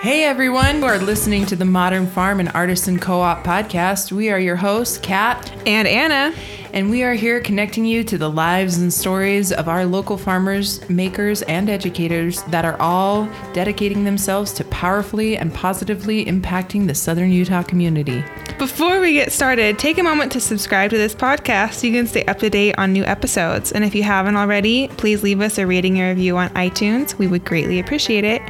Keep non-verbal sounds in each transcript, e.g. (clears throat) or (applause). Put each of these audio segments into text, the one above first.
Hey everyone, you are listening to the Modern Farm and Artisan Co-op podcast. We are your hosts, Kat and Anna, and we are here connecting you to the lives and stories of our local farmers, makers, and educators that are all dedicating themselves to powerfully and positively impacting the Southern Utah community. Before we get started, take a moment to subscribe to this podcast so you can stay up to date on new episodes. And if you haven't already, please leave us a rating and review on iTunes. We would greatly appreciate it.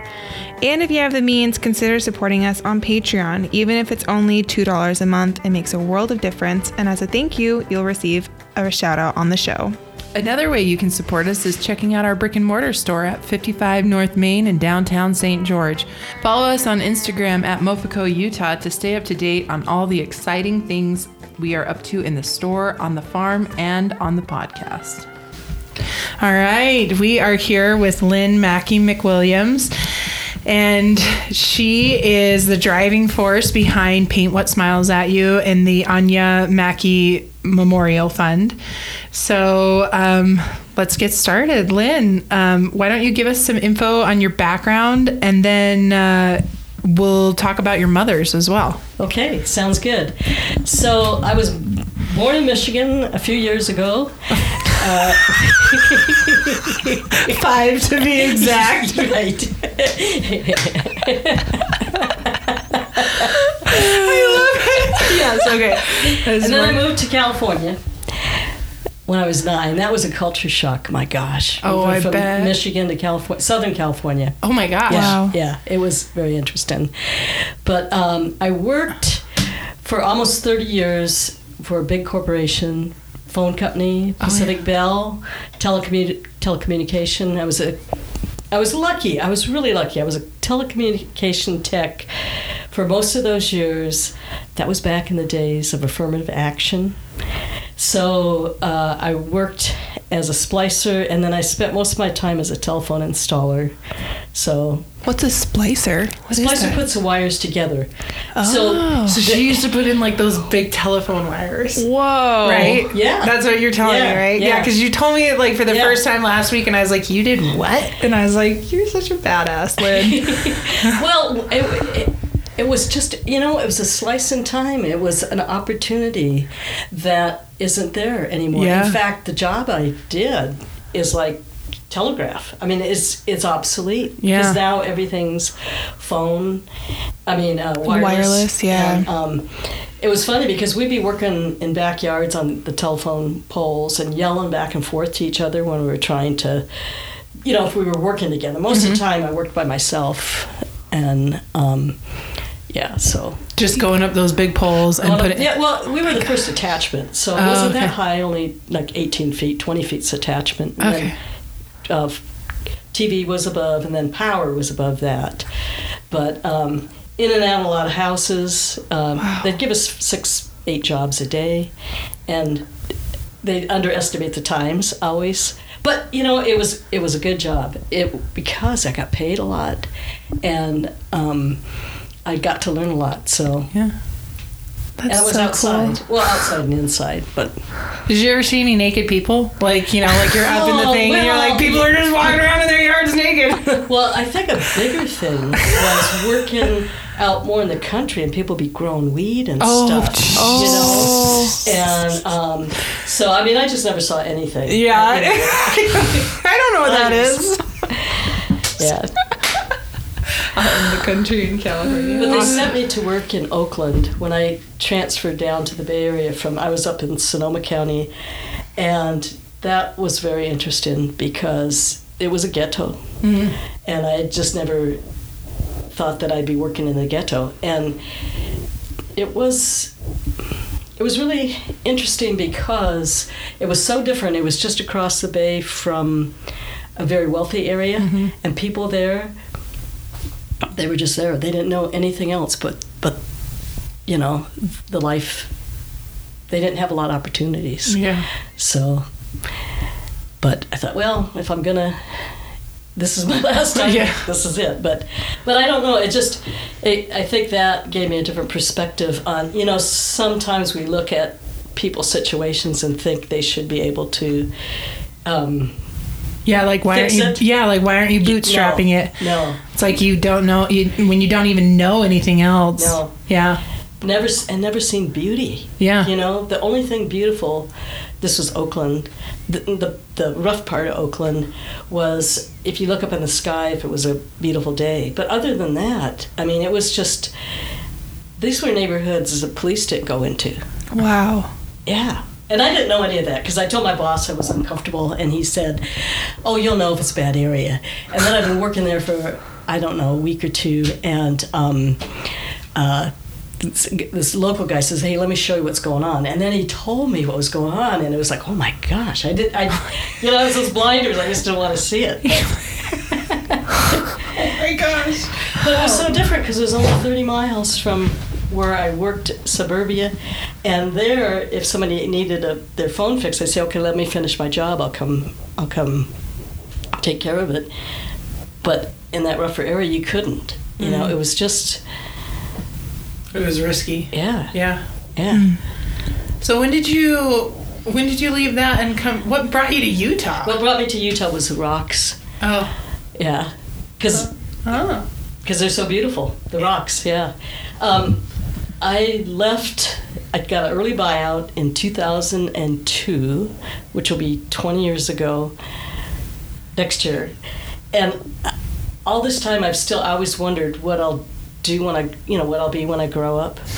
And if you have the means, consider supporting us on Patreon. Even if it's only $2 a month, it makes a world of difference. And as a thank you, you'll receive a shout out on the show. Another way you can support us is checking out our brick and mortar store at 55 North Main in downtown St. George. Follow us on Instagram at Mofico Utah to stay up to date on all the exciting things we are up to in the store, on the farm, and on the podcast. All right, we are here with Lynn Mackey McWilliams and she is the driving force behind Paint What Smiles at You and the Anya Mackey Memorial Fund. So um, let's get started. Lynn, um, why don't you give us some info on your background and then uh, we'll talk about your mothers as well. Okay, sounds good. So I was born in Michigan a few years ago. (laughs) Uh, (laughs) Five to be exact. right. I love it. Yes, okay. and then I moved to California when I was nine. That was a culture shock. My gosh. Oh, I from bet. Michigan to California, Southern California. Oh my gosh. Yeah, Wow. yeah, it was very interesting. But um, I worked for almost 30 years for a big corporation, phone company, Oh, Pacific yeah. Bell, telecommu- telecommunication. I was a I was lucky. I was really lucky. I was a telecommunication tech for most of those years. That was back in the days of affirmative action. So uh, I worked as a splicer, and then I spent most of my time as a telephone installer. So What's a splicer? What is splicer puts the wires together. Oh. So, So she used to put in like those big telephone wires. Whoa. Right? Yeah. That's what you're telling Yeah, me, right? Yeah, yeah. because you told me it like for the Yeah. first time last week, and I was like, "You did what?" And I was like, "You're such a badass, Lynn." (laughs) well, it, it, it was just you know it was a slice in time. It was an opportunity that isn't there anymore. Yeah. In fact, the job I did is like telegraph. I mean, it's it's obsolete Yeah. because now everything's phone. I mean, uh, wireless. Wireless, yeah. And, um, it was funny because we'd be working in backyards on the telephone poles and yelling back and forth to each other when we were trying to, you know, if we were working together. Most of the time, I worked by myself, and um, yeah, so Just going up those big poles and well, put yeah, well, we were the first attachment, so it Oh, wasn't okay. that high. Only like 18 feet, 20 feet's attachment. And Okay. Then, uh, TV was above, and then power was above that. But um, in and out a lot of houses. Um, Wow. They'd give us six, eight jobs a day, and they underestimate the times always. But you know, it was it was a good job. It because I got paid a lot, and um, I got to learn a lot. So Yeah. That's and I was so outside. cool. Well, outside and inside, but Did you ever see any naked people? Like you know, like you're up in the Oh, thing, and you're like, people are just walking around in their yards naked. (laughs) well, I think a bigger thing was working out more in the country and people be growing weed and Oh, stuff. jeez. You know, and um, so I mean, I just never saw anything. yeah. You (laughs) know, (laughs) I don't know what that is. yeah. Out in the country in California. But they sent me to work in Oakland when I transferred down to the Bay Area from I was up in Sonoma County and that was very interesting because it was a ghetto Mhm. and I had just never thought that I'd be working in the ghetto and it was it was really interesting because it was so different it was just across the bay from a very wealthy area and people there they were just there. They didn't know anything else but but you know the life. They didn't have a lot of opportunities. Yeah. so but i thought well if i'm gonna this is my (laughs) last time. Yeah. this is it. But but i don't know. It just it, i think that gave me a different perspective on you know sometimes we look at people's situations and think they should be able to um, Yeah, like why aren't it? you? Yeah, like why aren't you bootstrapping no, it? No, It's like you don't know you, when you don't even know anything else. No. Yeah. never and never seen beauty. Yeah. You know, the only thing beautiful, this was Oakland. The, the the rough part of Oakland was if you look up in the sky, if it was a beautiful day. But other than that, I mean, it was just these were neighborhoods the police didn't go into. Wow. Yeah. And I didn't know any of that because I told my boss I was uncomfortable, and he said, "Oh, you'll know if it's a bad area." And then I've been working there for I don't know a week or two, and um, uh, this, this local guy says, "Hey, let me show you what's going on." And then he told me what was going on, and it was like, "Oh my gosh!" I did, I, you know, I was those blinders. I just didn't want to see it. (laughs) Oh my gosh. But it was so different because it was only 30 miles from where I worked, suburbia. And there, if somebody needed a, their phone fixed, I'd say, okay, let me finish my job. I'll come, I'll come take care of it. But in that rougher area, you couldn't. You know, it was just, It was risky. yeah, Yeah. yeah. So when did you when did you leave that and come what brought you to Utah? What brought me to Utah was the rocks. Oh. Yeah. Because Oh. because they're so beautiful. The rocks, yeah. Um, I left. I got an early buyout in 2002, which will be 20 years ago next year, and all this time I've still I always wondered what I'll do when I you know what I'll be when I grow up. (laughs)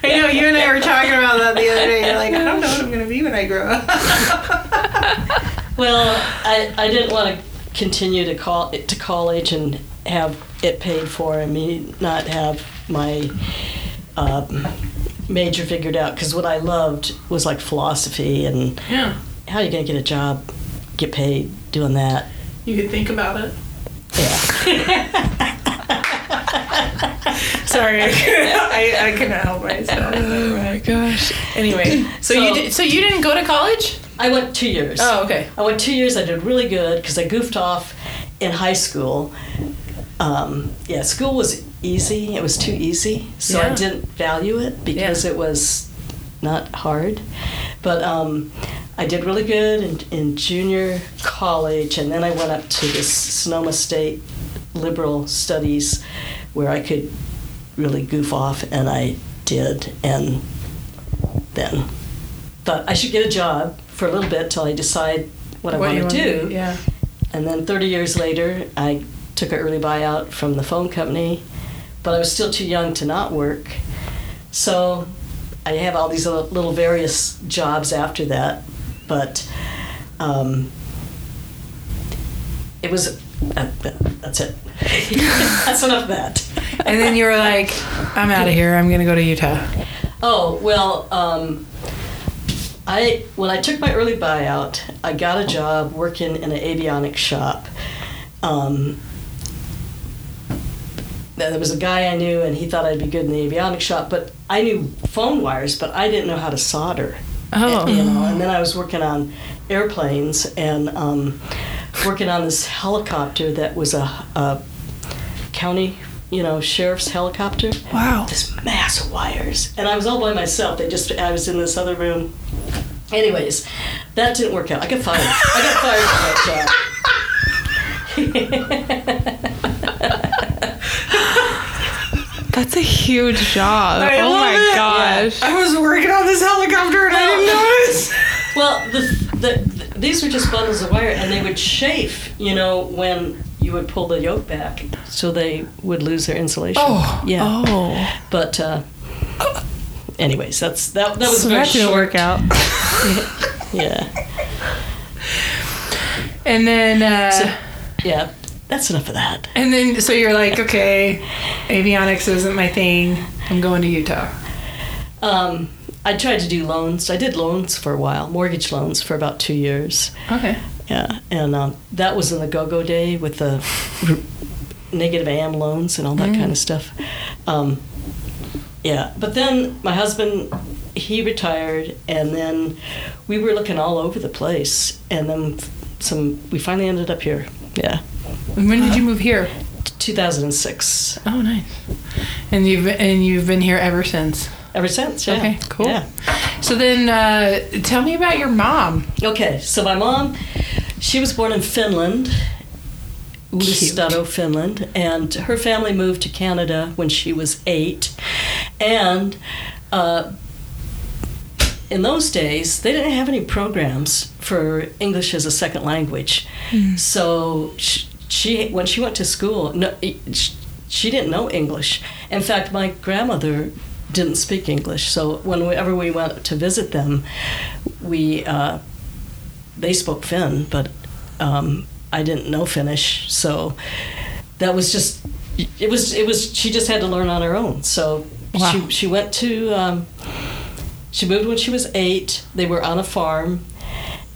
I know you and I were talking about that the other day. You're like, I don't know what I'm gonna be when I grow up. (laughs) Well, I, I didn't want to continue to call it to college and have it paid for and me not have my um, major figured out because what I loved was like philosophy and yeah. how are you gonna get a job, get paid doing that. You could think about it. Yeah. (laughs) Sorry, I couldn't, I, I couldn't help myself. Oh my gosh. Anyway, so, So- you did, so you didn't go to college? I went two years. Oh, okay. I went two years. I did really good because I goofed off in high school. Um, yeah, school was easy. It was too easy, so I didn't value it because Yeah. it was not hard. But um, I did really good in, in junior college, and then I went up to this Sonoma State liberal studies where I could really goof off, and I did. And then thought I should get a job for a little bit till I decide what I want to wanna do. Yeah. And then 30 years later, I took an early buyout from the phone company, but I was still too young to not work. So I have all these little, little various jobs after that, but um, it was. Uh, that's it. (laughs) that's enough of that. And then you were like, I'm out of here. I'm gonna go to Utah. Oh well, um, I when I took my early buyout, I got a job working in an avionics shop. Um, there was a guy I knew, and he thought I'd be good in the avionics shop, but I knew phone wires, but I didn't know how to solder. Oh. you know. And then I was working on airplanes and um, working on this helicopter that was a, a county, you know, sheriff's helicopter Wow. this mass of wires, and I was all by myself. They just I was in this other room. Anyways, that didn't work out. I got fired. I got fired from that (laughs) That's a huge job. I oh my it. gosh. I was working on this helicopter and I didn't notice. (laughs) well, the, the, these were just bundles of wire, and they would chafe. You know when you would pull the yoke back, so they would lose their insulation. Oh. yeah. Oh. But uh, anyways, that's that. That was So very that didn't short. work out. (laughs) Yeah. And then, uh, So, yeah. That's enough of that. and then, so you're like, okay, avionics isn't my thing. I'm going to Utah. Um, I tried to do loans. I did loans for a while, mortgage loans for about two years. Okay. Yeah, and um, that was in the go-go day with the negative AM loans and all that kind of stuff. Um, yeah, but then my husband he retired, and then we were looking all over the place, and then some we finally ended up here. Yeah, And when did you move here? 2006. Oh, nice. And you've and you've been here ever since. Ever since, yeah. Okay, cool. Yeah. So then, uh, tell me about your mom. Okay, so my mom, she was born in Finland, Uudestado, Finland, and her family moved to Canada when she was eight. And uh, in those days, they didn't have any programs for English as a second language. So she, she, when she went to school, no, she, didn't know English. In fact, my grandmother didn't speak English. So whenever we went to visit them, we uh, they spoke Finn, but um, I didn't know Finnish, so that was just it was it was she just had to learn on her own. So Wow. she she went to um, she moved when she was eight. They were on a farm,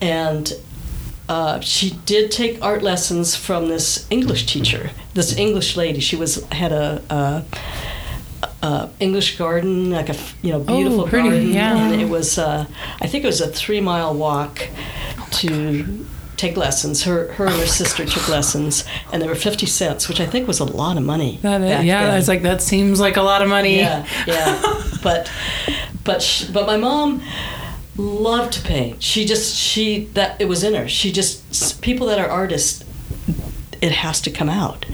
and uh, she did take art lessons from this English teacher, this English lady. She was had a. a uh, English garden, like a you know beautiful Oh, pretty, garden, yeah. and it was uh, I think it was a three mile walk to take lessons. Her her and her sister took lessons, and they were fifty cents, which I think was a lot of money. That is, yeah, then. I was like, that seems like a lot of money. Yeah, yeah. (laughs) but but sh but my mom loved to paint. She just she that it was in her. She just people that are artists, it has to come out.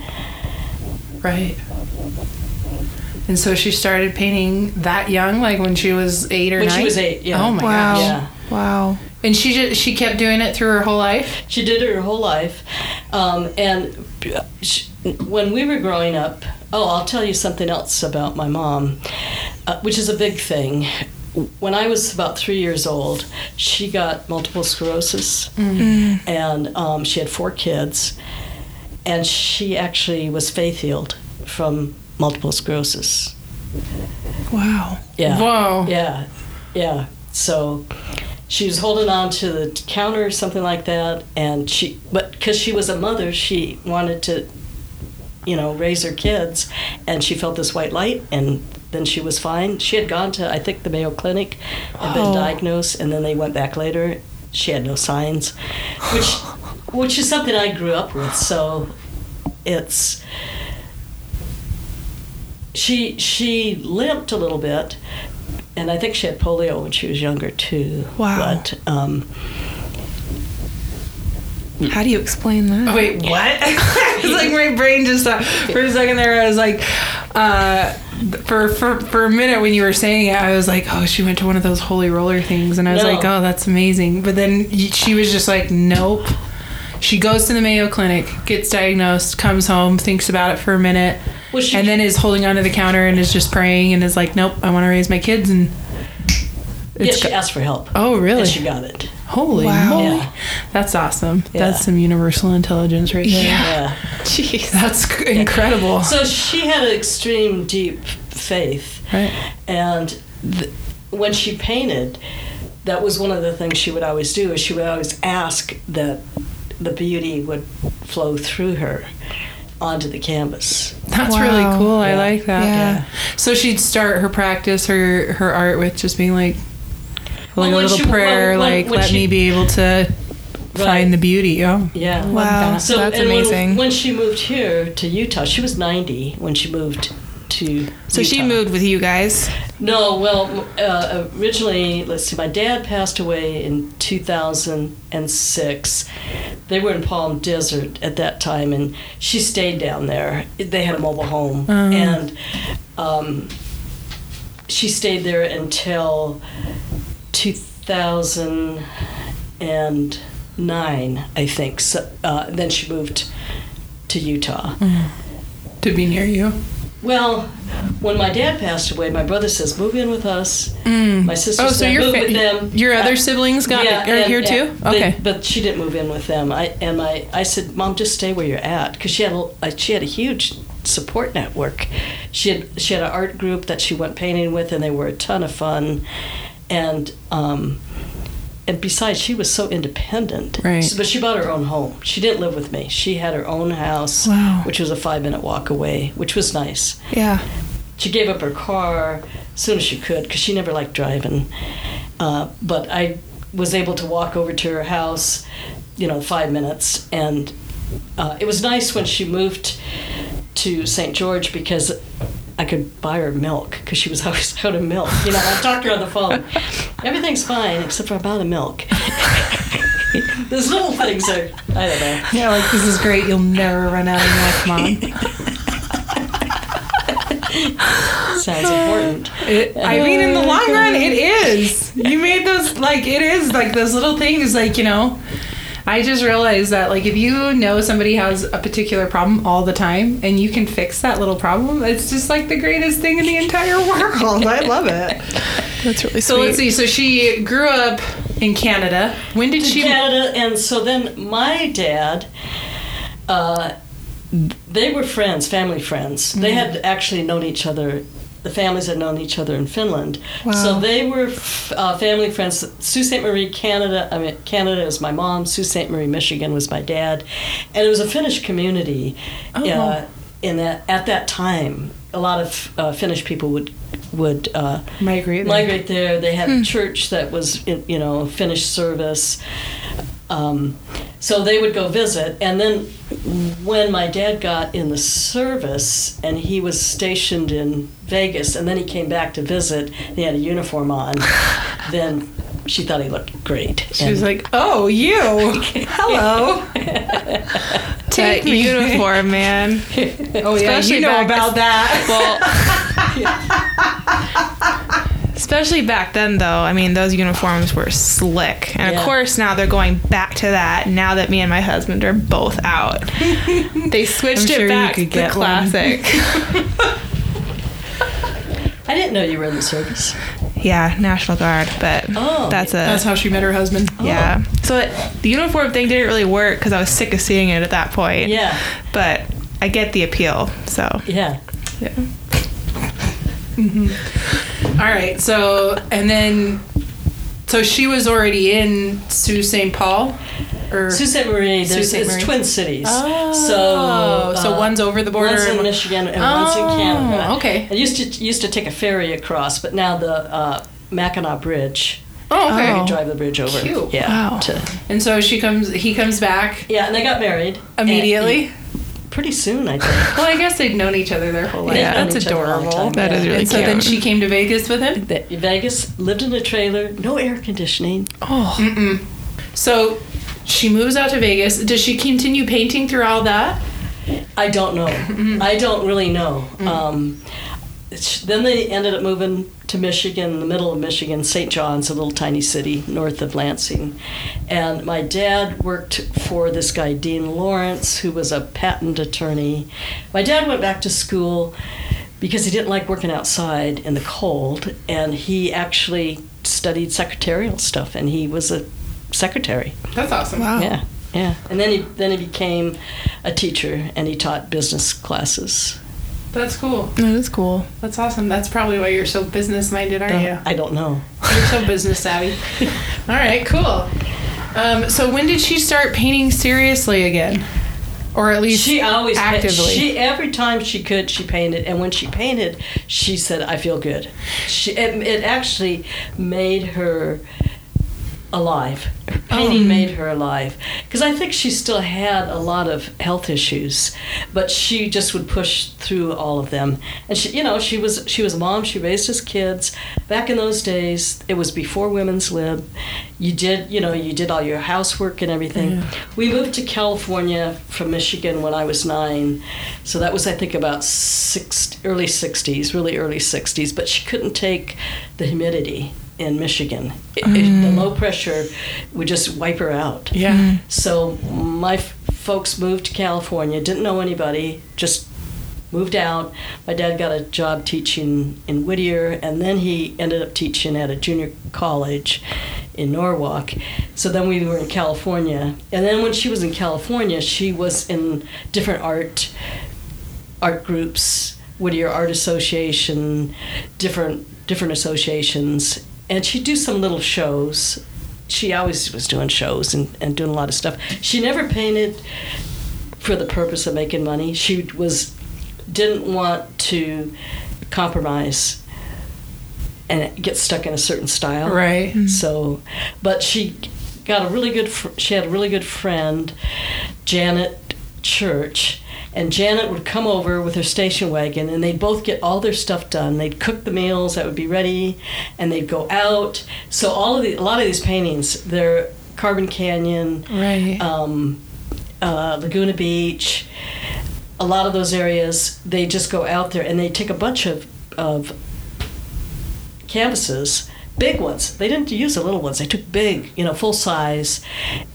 Right. And so she started painting that young, like when she was eight or When nine. she was eight, yeah. Oh my Wow. gosh. Yeah. Wow. And she just she kept doing it through her whole life. She did it her whole life, um, and sh when we were growing up, oh, I'll tell you something else about my mom, uh, which is a big thing. When I was about three years old, she got multiple sclerosis, and um, she had four kids, and she actually was faith healed from multiple sclerosis. Wow. Yeah. Whoa. Yeah, yeah. So she was holding on to the counter or something like that, and she, but because she was a mother, she wanted to, you know, raise her kids, and she felt this white light, and then she was fine. She had gone to, I think, the Mayo Clinic, and been Oh. diagnosed, and then they went back later. She had no signs, which, (sighs) which is something I grew up with. So, it's she she limped a little bit, and I think she had polio when she was younger too. Wow. But um, How do you explain that? Oh, wait, what? (laughs) it's like my brain just stopped for a second there. I was like, uh, for, for for a minute when you were saying it, I was like, oh, she went to one of those holy roller things, and I was No. like, oh, that's amazing. But then she was just like, nope. She goes to the Mayo Clinic, gets diagnosed, comes home, thinks about it for a minute, well, she, and then is holding onto the counter and is just praying and is like, nope, I want to raise my kids and. yeah, she go- asked for help, oh really? and she got it. Holy Wow. moly! Yeah. That's awesome. Yeah. That's some universal intelligence right there. Yeah. Jeez. That's incredible. So she had an extreme deep faith, Right. and th- when she painted, that was one of the things she would always do. Is she would always ask that the beauty would flow through her onto the canvas. That's Wow. really cool. I like that. Yeah. So she'd start her practice, her her art with just being like, Well, a when little she- prayer, when- when- like when let she- me be able to Right. find the beauty. Oh, Yeah. Wow. that. So That's and when- amazing. When, she moved here to Utah, she was 90 when she moved to. So she moved with you guys. No, well, uh, originally, let's see, my dad passed away in 2006. They were in Palm Desert at that time, and she stayed down there. They had a mobile home, Uh-huh. and um, she stayed there until 2009, I think. So, uh, then she moved to Utah. To be near you. Well, when my dad passed away, my brother says, "Move in with us." Mm. My sister Oh, so said, your "Move fa- with them." your other Uh, siblings got are and- here too. they- Okay. but she didn't move in with them. I and my I said, "Mom, just stay where you're at," because she had a, uh, she had a huge support network. She had she had an art group that she went painting with, and they were a ton of fun. And um, and besides, she was so independent. Right. So- but she bought her own home. She didn't live with me. She had her own house, Wow. which was a five minute walk away, which was nice Yeah. she gave up her car as soon as she could because she never liked driving. Uh, but I was able to walk over to her house, you know, five minutes, and uh, it was nice when she moved to St. George because I could buy her milk because she was (laughs) always out of milk. You know, I talked to her on the phone. (laughs) Everything's fine except for about a milk. (laughs) Those little things are, I don't know. Yeah, like this is great. You'll never run out of milk, mom. Sounds important. It, I mean, in the long run, it is. You made those like it is like those little things. Like you know, I just realized that like if you know somebody has a particular problem all the time and you can fix that little problem, it's just like the greatest thing in the entire (laughs) world. I love it. That's really So let's see. So she grew up in Canada. When did she? Canada, and so then my dad, uh, they were friends, family friends. They had actually known each other. The families had known each other in Finland, so they were f- uh, family friends. Sault Ste. Marie, Canada. I mean, Canada is my mom. Sault Ste. Marie, Michigan was my dad, and it was a Finnish community. Uh, in that at that time, a lot of uh, Finnish people would would uh, Migrate there. migrate there. They had a church that was, in- you know, Finnish service. Um, so they would go visit. And then when my dad got in the service and he was stationed in Vegas and then he came back to visit, he had a uniform on, (laughs) then she thought he looked great. She was like, "Oh, you! Hello! (laughs) that me. uniform, man. (laughs) Oh yeah, Especially you know back- about that." Well, especially back then, though. I mean, those uniforms were slick, and Yeah. of course now they're going back to that. Now that me and my husband are both out, (laughs) they switched I'm sure it you back to get one. classic. (laughs) I didn't know you were in the service. yeah, National Guard, but Oh. that's a That's how she met her husband. Oh. yeah. So it, the uniform thing didn't really work because I was sick of seeing it at that point. Yeah, but I get the appeal. So yeah. yeah. Mm-hmm. All right. So and then, so she was already in Sault Ste. Paul, or Sault Ste. Marie, Sault Ste. it's Twin Cities. Oh, so so uh, one's over the border. One's in Michigan and one's in Oh, Canada. okay. I used to used to take a ferry across, but now the uh, Mackinac Bridge. oh, okay. You drive the bridge over. Cute. Yeah. Wow. to- And so she comes. He comes back yeah, and they got married immediately. And- pretty soon, I think. (laughs) well, I guess they'd known each other their whole life. They'd That's each other a long adorable. time, That is yeah. really and so then she came to Vegas with him. They- Vegas lived in a trailer, no air conditioning. Oh, So she moves out to Vegas. Does she continue painting through all that? I don't know. Mm-hmm. I don't really know. Um, then they ended up moving to Michigan, in the middle of Michigan, St. John's, a little tiny city north of Lansing. And my dad worked for this guy, Dean Lawrence, who was a patent attorney. My dad went back to school because he didn't like working outside in the cold, and he actually studied secretarial stuff, and he was a secretary. That's awesome. wow. Yeah, yeah. And then he then he became a teacher and he taught business classes. That's cool. That is cool. That's awesome. That's probably why you're so business minded, aren't you? I don't know. You're so business savvy. (laughs) All right, cool. Um, so when did she start painting seriously again, or at least She always actively? She every time she could, she painted, and when she painted, she said, "I feel good." She it, it actually made her alive. (laughs) Painting oh. made her alive because I think she still had a lot of health issues, but she just would push through all of them. And she, you know, she was she was a mom. She raised his kids. Back in those days, it was before women's lib. You did, you know, you did all your housework and everything. We moved to California from Michigan when I was nine, so that was I think about six early '60s, really early '60s. But she couldn't take the humidity in Michigan. It- it- the mm. low pressure would just wipe her out. yeah. Mm. So my f- folks moved to California, didn't know anybody, just moved out. My dad got a job teaching in Whittier, and then he ended up teaching at a junior college in Norwalk. So then we were in California, and then when she was in California, she was in different art art groups, Whittier Art Association, different different associations, and she'd do some little shows. She always was doing shows and, and doing a lot of stuff. She never painted for the purpose of making money. She was didn't want to compromise and get stuck in a certain style. Right. Mm-hmm. So, but she got a really good. Fr- she had a really good friend, Janet Church, and Janet would come over with her station wagon, and they'd both get all their stuff done. They'd cook the meals that would be ready, and they'd go out. So all of the, a lot of these paintings, they're Carbon Canyon, Right. um, uh, Laguna Beach, a lot of those areas, they just go out there and they take a bunch of, of canvases, big ones. They didn't use the little ones. They took big, you know, full size,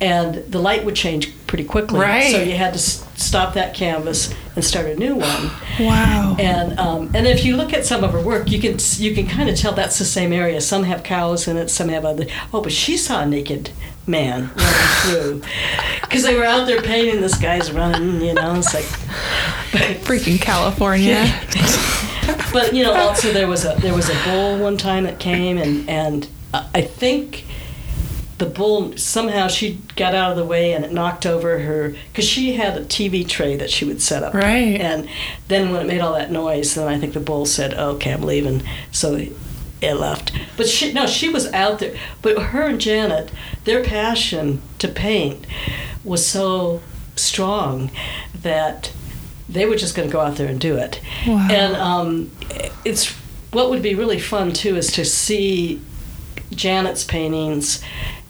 and the light would change pretty quickly. Right. So you had to s- stop that canvas and start a new one. Wow. And um, and if you look at some of her work, you can you can kind of tell that's the same area. Some have cows in it, some have other. Oh, but she saw a naked man running through (laughs) because they were out there painting. This guy's running, you know. It's like, Freaking California. (laughs) but you know, also there was a there was a bull one time that came, and and I think the bull somehow she got out of the way and it knocked over her because she had a TV tray that she would set up. Right. And then when it made all that noise, then I think the bull said, "Okay, I'm leaving." So it left. But she no, she was out there. But her and Janet, their passion to paint was so strong that they were just going to go out there and do it. Wow. And um, it's what would be really fun too is to see Janet's paintings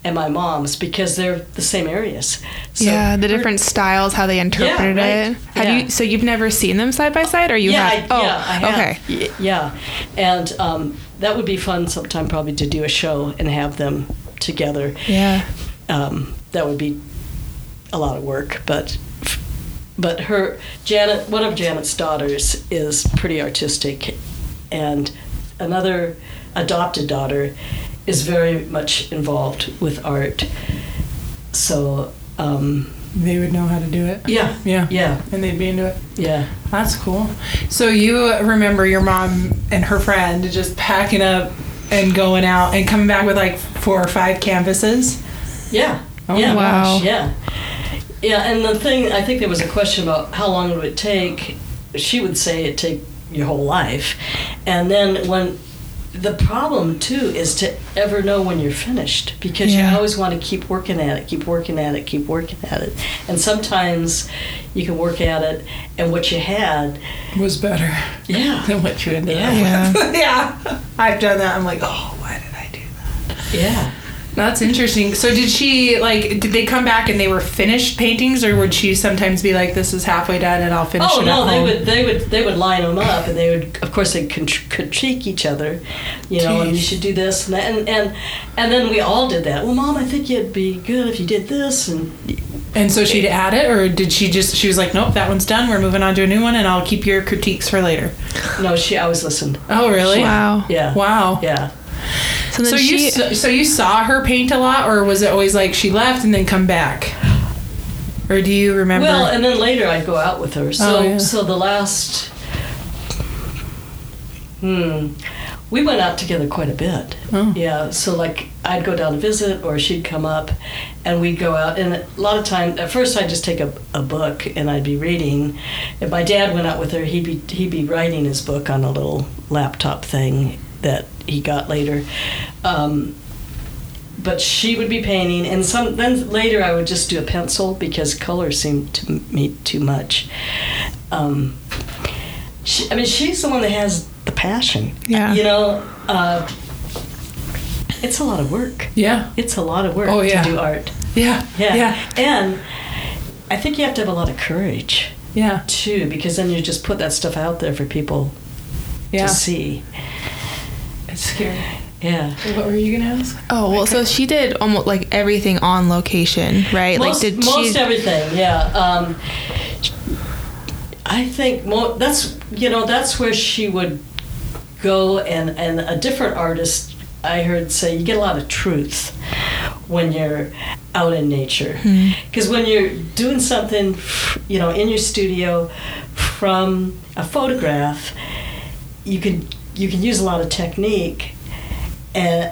and my mom's because they're the same areas. So yeah, the different styles, how they interpreted right. it. Have Yeah. you? So you've never seen them side by side, or you yeah, have? I, oh, yeah, I have. okay. Y- Yeah, and um, that would be fun sometime probably to do a show and have them together. Yeah. Um, that would be a lot of work, but but her Janet, one of Janet's daughters, is pretty artistic, and another adopted daughter is very much involved with art. So um, They would know how to do it. yeah, Yeah. yeah, And they'd be into it. yeah. That's cool. So you remember your mom and her friend just packing up and going out and coming back with like four or five canvases? Yeah. Oh, yeah. wow. Yeah. Yeah, and the thing I think there was a question about how long it would take. She would say it take your whole life, and then when the problem too is to ever know when you're finished because Yeah. you always want to keep working at it, keep working at it, keep working at it, and sometimes you can work at it, and what you had, Was better yeah, (laughs) than what you ended Yeah. up with. (laughs) yeah. I've done that. I'm like, oh, why did I do that? yeah. That's interesting. So did she like? Did they come back and they were finished paintings, or would she sometimes be like, "This is halfway done, and I'll finish Oh it"? no, they home? would they would they would line them up, and they would of course they could critique each other, you know, and you should do this and that, and and and then we all did that. Well, mom, I think it'd be good if you did this, and And so she'd add it, or did she just? She was like, "Nope, that one's done. We're moving on to a new one, and I'll keep your critiques for later." no, she always listened. Oh, really? Wow. Yeah, Wow. yeah. So then So you she. s- so you saw her paint a lot, or was it always like she left and then come back? Or do you remember? Well, and then later I'd go out with her. So Oh, yeah. so the last, hmm, we went out together quite a bit. Oh. Yeah, so like I'd go down to visit, or she'd come up, and we'd go out. And a lot of time, at first I'd just take a, a book and I'd be reading. If my dad went out with her, he'd be he'd be writing his book on a little laptop thing that he got later. Um, but she would be painting, and some. Then later, I would just do a pencil because color seemed to me too much. Um, she, I mean, she's the one that has the passion. Yeah. You know, uh, it's a lot of work. yeah, It's a lot of work Oh, yeah. to do art. yeah, Yeah. yeah, And I think you have to have a lot of courage yeah, too, because then you just put that stuff out there for people yeah. to see. It's (laughs) scary. Yeah. What were you gonna ask? Oh well, so she did almost like everything on location, right? most, like did most she? everything yeah um, i think mo- that's you know that's where she would go and and a different artist i heard say you get a lot of truth when you're out in nature because when you're doing something you know in your studio from a photograph you can you can use a lot of technique and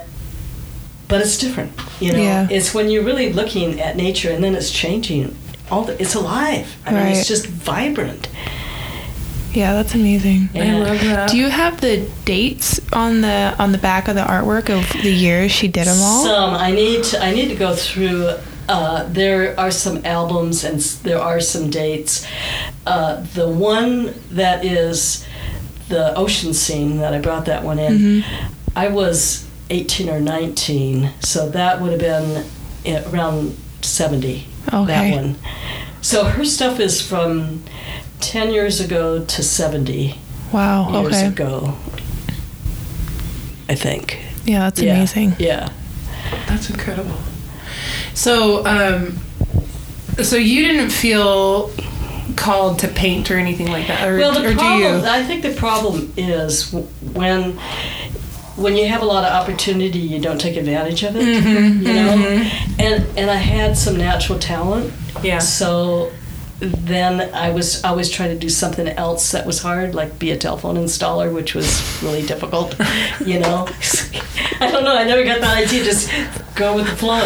but it's different you know Yeah. it's when you're really looking at nature and then it's changing all the, it's alive i mean it's just vibrant Yeah, that's amazing. I love that. Do you have the dates on the on the back of the artwork of the years she did them all? some i need to i need to go through Uh, there are some albums and there are some dates. Uh, the one that is the ocean scene that I brought that one in, I was 18 or 19, so that would have been around 70. That one. So her stuff is from 10 years ago to 70 Wow. years Okay. ago. I think. Yeah, that's Yeah, amazing. Yeah. That's incredible. So, um, so you didn't feel called to paint or anything like that, or, Well, the problem, you? I think the problem is when when you have a lot of opportunity, you don't take advantage of it. Mm-hmm, You know, and and I had some natural talent, Yeah. so then I was always trying to do something else that was hard, like be a telephone installer, which was really difficult. (laughs) You know, I don't know. I never got the idea. To just go with the flow.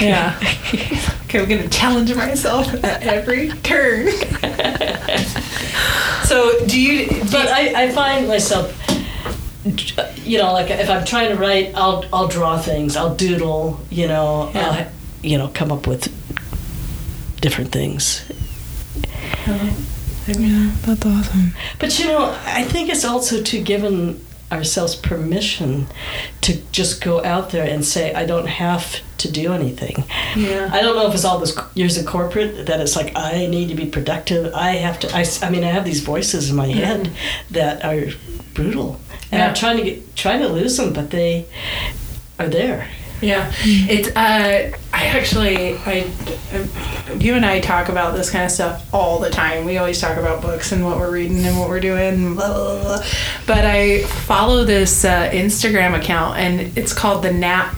Yeah. (laughs) okay, I'm gonna challenge myself at every turn. So, do you? Do But you- I, I find myself, you know, like if I'm trying to write, I'll I'll draw things, I'll doodle, you know, Yeah. I'll, you know, come up with different things. Yeah, that's awesome. But you know, I think it's also to given ourselves permission to just go out there and say, I don't have to do anything. yeah. I don't know if it's all those years of corporate that it's like I need to be productive. I have to. I, I mean, I have these voices in my head that are brutal, and Yeah. I'm trying to get trying to lose them, but they are there. Yeah, it's. Uh, I actually, I, you and I talk about this kind of stuff all the time. We always talk about books and what we're reading and what we're doing. Blah, blah, blah. But I follow this uh, Instagram account, and it's called the Nap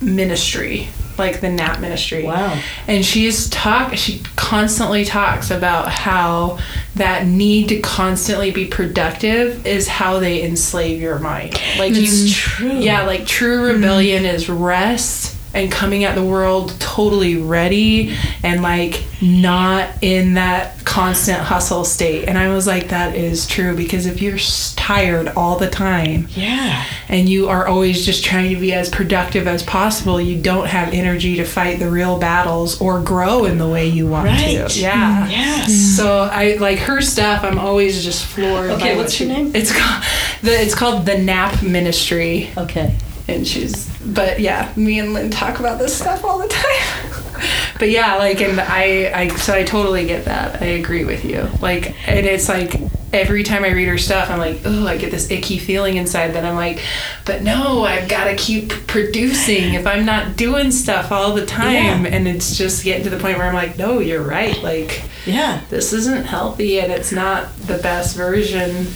Ministry, like the Nap Ministry. Wow. And she's talk. She constantly talks about how that need to constantly be productive is how they enslave your mind. Like It's you, true. Yeah, like true rebellion is rest and coming at the world totally ready and like not in that constant hustle state. And I was like, that is true because if you're tired all the time Yeah. and you are always just trying to be as productive as possible, you don't have energy to fight the real battles or grow in the way you want Right. to. Yeah. Mm, yes. So I like her stuff. I'm always just floored. Okay, what's your name? It's called the it's called the Nap Ministry, Okay. And she's. But yeah, me and Lynn talk about this stuff all the (laughs) time. but yeah, like, and I, I, so I totally get that. I agree with you. Like, and it's like every time I read her stuff, I'm like, oh, I get this icky feeling inside that I'm like, but no, I've got to keep producing if I'm not doing stuff all the time. Yeah. And it's just getting to the point where I'm like, no, you're right. Like, Yeah. this isn't healthy and it's not the best version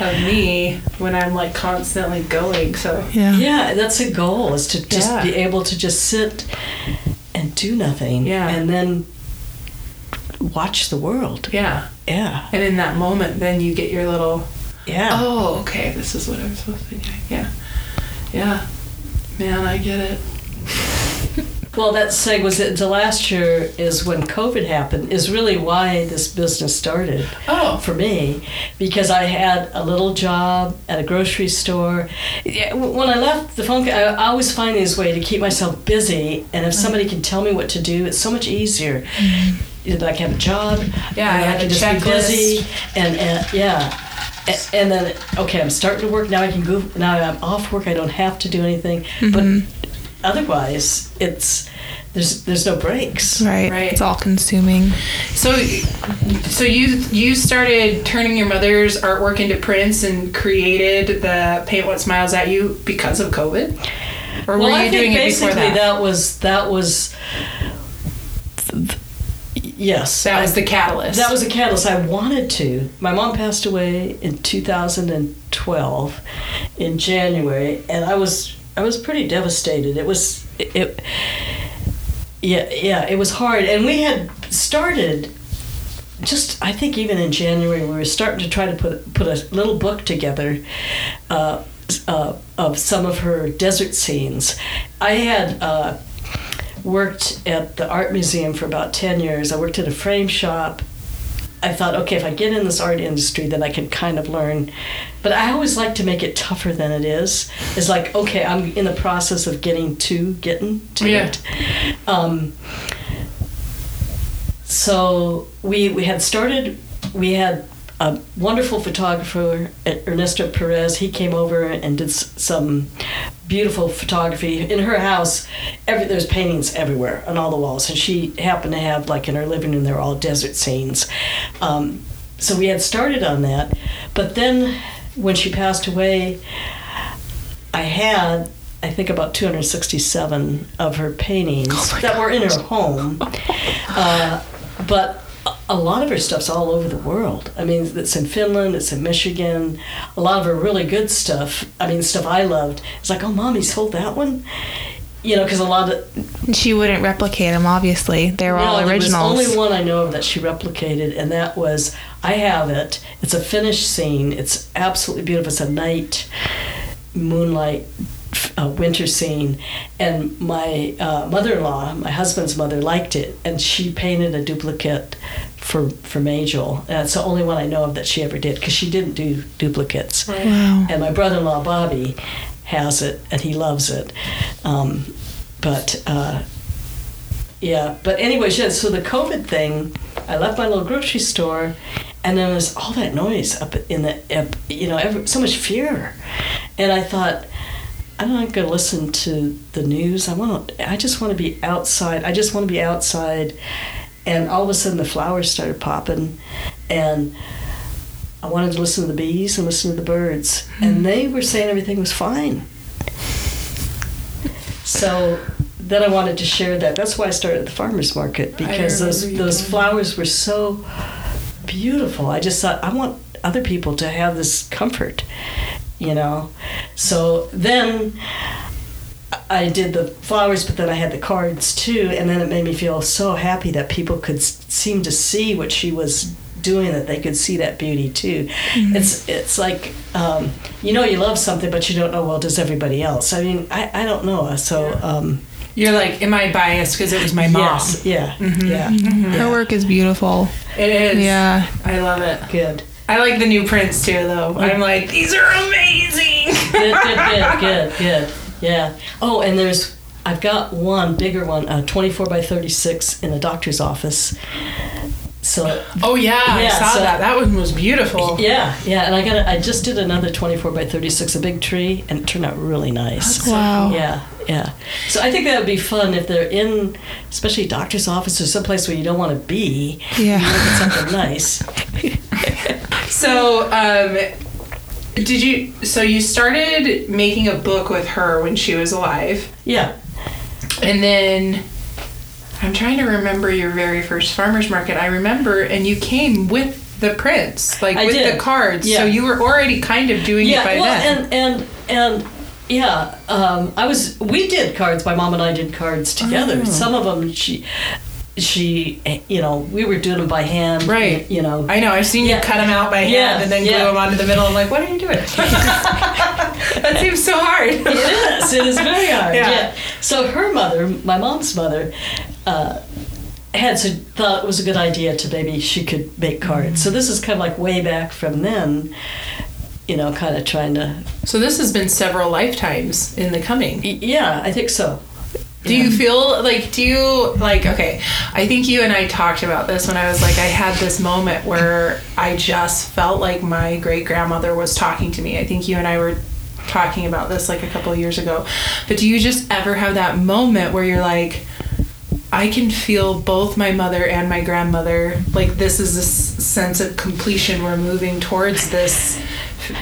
of me when I'm like constantly going. So Yeah. Yeah, that's a goal is to just Yeah. be able to just sit and do nothing. Yeah. And then watch the world. yeah. Yeah. And in that moment, then you get your little, Yeah. oh, okay, this is what I'm supposed to be doing. Yeah. Yeah. Man, I get it. (laughs) Well, that seg was it. The last year is when COVID happened. Is really why this business started Oh. for me, because I had a little job at a grocery store. Yeah, When I left the phone, I I always find these way to keep myself busy. And if mm-hmm. somebody can tell me what to do, it's so much easier. You know, I can have a job. Yeah, I I had to a just be busy. And, and yeah. A- And then, okay, I'm starting to work. Now I can go. Now I'm off work. I don't have to do anything. But mm-hmm. otherwise, it's there's there's no breaks. Right. Right. It's all consuming. So, so you you started turning your mother's artwork into prints and created the Paint What Smiles at You because of COVID, or were you I think doing it before basically that? was that was yes. That was the catalyst. That was a catalyst. I wanted to. My mom passed away in 2012 in January, and I was I was pretty devastated. It was it, it yeah yeah it was hard, and we had started just I think even in January we were starting to try to put put a little book together. Uh, uh, of some of her desert scenes. I had uh, worked at the art museum for about 10 years. I worked at a frame shop. I thought, okay, if I get in this art industry, then I can kind of learn. But I always like to make it tougher than it is. It's like, okay, I'm in the process of getting to getting to Yeah. it. Um, so we we had started. We had a wonderful photographer, Ernesto Perez. He came over and did some beautiful photography in her house. Every there's paintings everywhere on all the walls, and she happened to have like in her living room they were all desert scenes. Um, so we had started on that, but then when she passed away, I had I think about 267 of her paintings that were in her home, (laughs) uh, but a- lot of her stuff's all over the world. I mean, it's in Finland, it's in Michigan. A lot of her really good stuff. I mean, stuff I loved. It's like, oh, mom, he sold that one. You know, because a lot of She wouldn't replicate them, obviously. They were all no, there originals. was only one I know of that she replicated, and that was I have it. It's a finished scene. It's absolutely beautiful. It's a night moonlight uh, winter scene, and my uh, mother-in-law, my husband's mother, liked it, and she painted a duplicate for for Majel. And it's the only one I know of that she ever did because she didn't do duplicates. Wow. And my brother-in-law Bobby has it, and he loves it. Um, but uh, yeah, but anyways, yeah. So the COVID thing, I left my little grocery store, and then there's all that noise up in the, up, you know, every, so much fear, and I thought. I'm not going to listen to the news. I want. I just want to be outside. I just want to be outside, and all of a sudden the flowers started popping, and I wanted to listen to the bees and listen to the birds, and they were saying everything was fine. So then I wanted to share that. That's why I started the farmers market because those those flowers were so beautiful. I just thought I want other people to have this comfort, you know. So then I did the flowers, but then I had the cards too, and then it made me feel so happy that people could seem to see what she was doing, that they could see that beauty too. It's it's like um, you know you love something, but you don't know well does everybody else. I mean I, I don't know. So um, You're like, am I biased because it was my mom? yes, yeah, yeah, Her work is beautiful. It is. Yeah. I love it. good. I like the new prints too, though. I'm like, these are amazing. good, good, good, good, good. Yeah. Oh, and there's I've got one bigger one, uh, 24 by 36 in a doctor's office. So Oh yeah, I Yeah, saw so- that. That one was beautiful. yeah, yeah, and I got I just did another 24 by 36, a big tree, and it turned out really nice. Wow. Yeah, yeah. So I think that would be fun if they're in, especially doctor's office or someplace where you don't want to be. Yeah. You look at something nice. (laughs) So, um, did you? So you started making a book with her when she was alive, Yeah. and then I'm trying to remember your very first farmers market. I remember, and you came with the prints, like I with did. the cards. Yeah. So you were already kind of doing Yeah. it by well, then. and and and yeah, um, I was. We did cards. My mom and I did cards together. Oh. Some of them she. She, you know, we were doing them by hand, Right. You know, I know. I've seen Yeah. you cut them out by hand Yeah, and then glue yeah. them onto the middle. I'm like, what are you doing? (laughs) that seems so hard. it is. It is very hard. Yeah. Yeah. So her mother, my mom's mother, uh, had so thought it was a good idea to maybe she could make cards. So this is kind of like way back from then, you know, kind of trying to. So this has been several lifetimes in the coming. Yeah, I think so. Do you feel like do you like okay, I think you and I talked about this when I was like I had this moment where I just felt like my great grandmother was talking to me. I think you and I were talking about this like a couple years ago. But do you just ever have that moment where you're like I can feel both my mother and my grandmother like this is a s- sense of completion we're moving towards this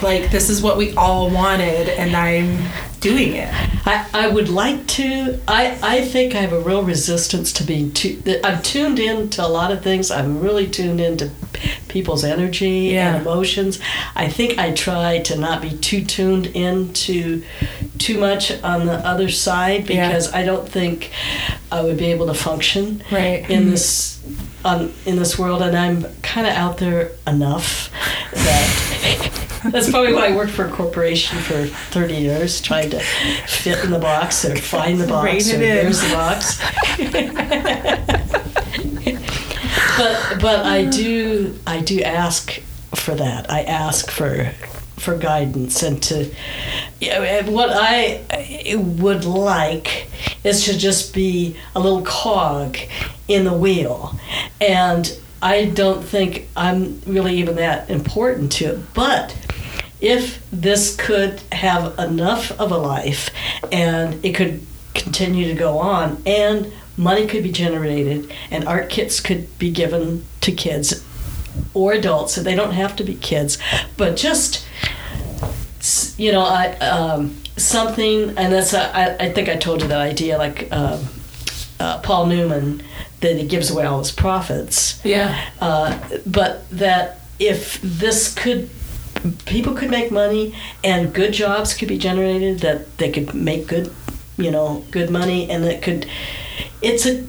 like this is what we all wanted and I'm doing it. I, I would like to. I, I think I have a real resistance to being too. I'm tuned in to a lot of things. I'm really tuned into people's energy Yeah. and emotions. I think I try to not be too tuned into too much on the other side Yeah. because I don't think I would be able to function Right. in mm-hmm. this on in this world, and I'm kind of out there enough that. That's probably why I worked for a corporation for 30 years, trying to fit in the box or find the box or there's the box. but but I do I do ask for that. I ask for for guidance and to what I would like is to just be a little cog in the wheel. And I don't think I'm really even that important to it. But if this could have enough of a life and it could continue to go on and money could be generated and art kits could be given to kids or adults so they don't have to be kids but just you know I, um, something and that's I, I think i told you that idea like um uh, paul newman that he gives away all his profits Yeah. uh, but that if this could people could make money and good jobs could be generated that they could make good you know good money and it could it's a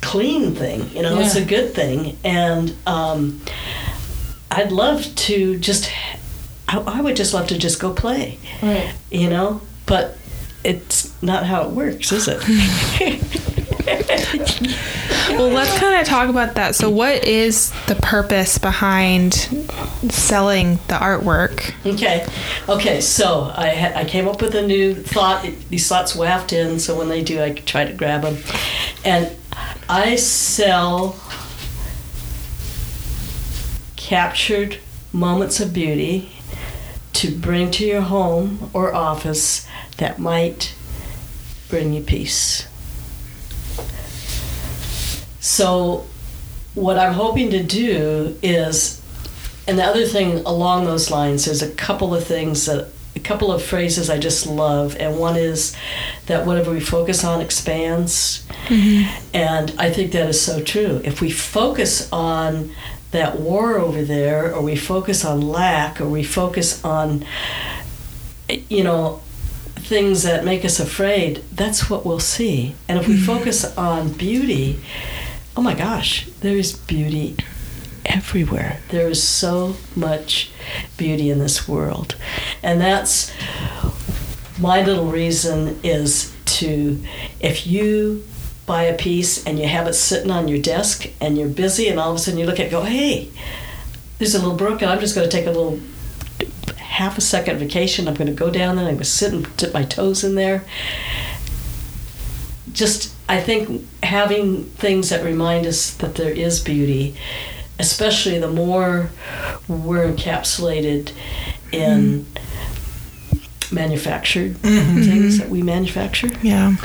clean thing you know it's a good thing. And um, i'd love to just I, I would just love to just go play Right. you know but it's not how it works is it (laughs) (laughs) Well, let's kind of talk about that. So, what is the purpose behind selling the artwork? Okay, okay. So I I came up with a new thought. These thoughts waft in, so when they do, I try to grab them, and I sell captured moments of beauty to bring to your home or office that might bring you peace. So, what I'm hoping to do is and the other thing along those lines, there's a couple of things that a couple of phrases I just love, and one is that whatever we focus on expands, mm-hmm. and I think that is so true. If we focus on that war over there, or we focus on lack, or we focus on, you know, things that make us afraid, that's what we'll see. And if we mm-hmm. focus on beauty, oh my gosh, there is beauty everywhere. There is so much beauty in this world. And that's my little reason is to, if you buy a piece and you have it sitting on your desk and you're busy and all of a sudden you look at it go, hey, there's a little brook and I'm just going to take a little half a second vacation. I'm going to go down there and I'm going to sit and dip my toes in there. Just, I think having things that remind us that there is beauty, especially the more we're encapsulated in mm-hmm. manufactured mm-hmm. things that we manufacture. Yeah.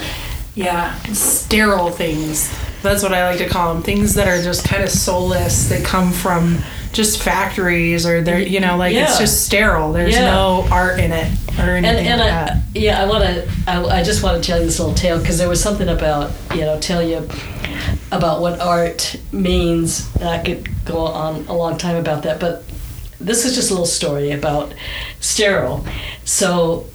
Yeah, sterile things. That's what I like to call them. Things that are just kind of soulless. They come from just factories, or they're you know like it's just sterile. There's Yeah. no art in it or And, anything and like I, that. yeah, I want to. I, I just want to tell you this little tale because there was something about you know tell you about what art means. I could go on a long time about that, but this is just a little story about sterile. So,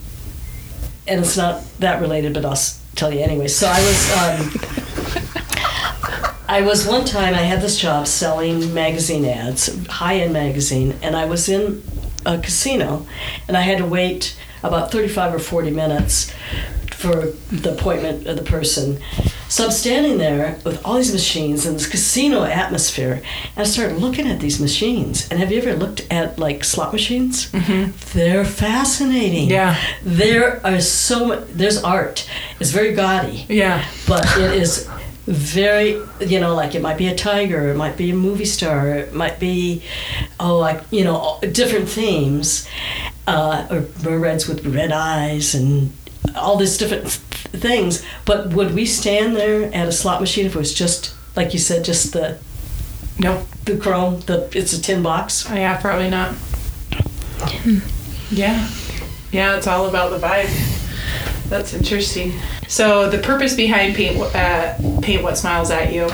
and it's not that related, but I'll tell you anyway. So I was. Um, (laughs) I was one time I had this job selling magazine ads, high-end magazine, and I was in a casino, and I had to wait about 35 or 40 minutes for the appointment of the person. So I'm standing there with all these machines in this casino atmosphere, and I started looking at these machines. And have you ever looked at like slot machines? Mm-hmm. They're fascinating. Yeah. There are so much. There's art. It's very gaudy Yeah, but it is very you know like it might be a tiger it might be a movie star it might be oh like you know different themes uh, or mermaids with red eyes and all these different th- things. But would we stand there at a slot machine if it was just like you said just the no, the chrome the it's a tin box? Oh, yeah, probably not. Yeah, yeah, it's all about the vibe. That's interesting. So the purpose behind paint, uh, paint what smiles at you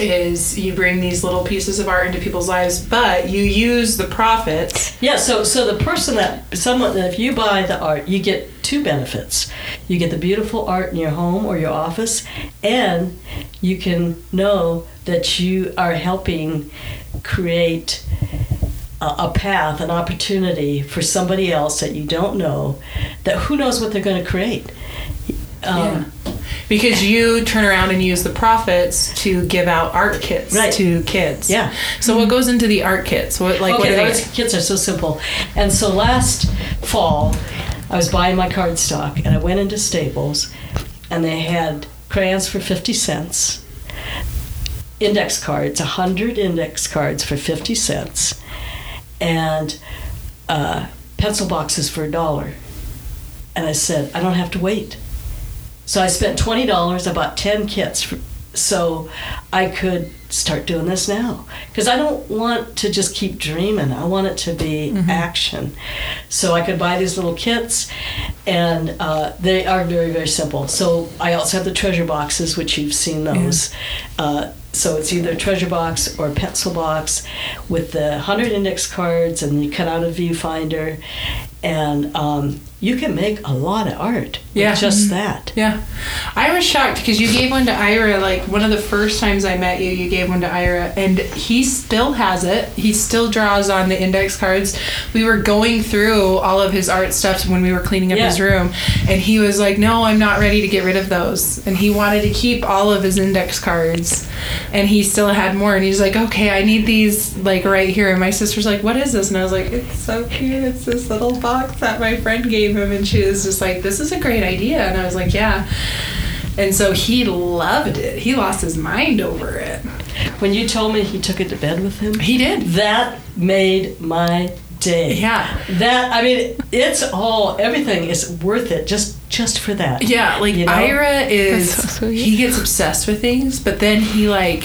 is you bring these little pieces of art into people's lives, but you use the profits. Yeah, so so the person that someone if you buy the art, you get two benefits. You get the beautiful art in your home or your office, and you can know that you are helping create a, path, an opportunity for somebody else that you don't know. That who knows what they're going to create. Um, Because you turn around and use the profits to give out art kits Right. to kids. Yeah. So what goes into the art kits? What like what okay, are they? those kids are so simple. And so last fall, I was buying my cardstock, and I went into Staples, and they had crayons for fifty cents, index cards, 100 index cards for 50 cents, and uh, pencil boxes for a dollar. And I said, I don't have to wait. So I spent $20. I bought 10 kits for, so I could start doing this now. Because I don't want to just keep dreaming, I want it to be action. So I could buy these little kits, and uh, they are very, very simple. So I also have the treasure boxes, which you've seen those. Uh, so it's either treasure box or pencil box with the 100 index cards, and you cut out a viewfinder, and um, you can make a lot of art Yeah. with just that. Yeah. I was shocked because you gave one to Ira, like one of the first times I met you, you gave one to Ira, and he still has it. He still draws on the index cards. We were going through all of his art stuff when we were cleaning up Yeah. his room, and he was like, No, I'm not ready to get rid of those. And he wanted to keep all of his index cards, and he still had more. And he's like, Okay, I need these, like, right here. And my sister's like, What is this? And I was like, It's so cute. It's this little box that my friend gave him. And she was just like, This is a great idea. And I was like, Yeah. And so he loved it. He lost his mind over it. When you told me he took it to bed with him, He did. that made my day. Yeah. That I mean, it's all everything is worth it just just for that. Yeah, like You know? Ira is so he gets obsessed with things, but then he like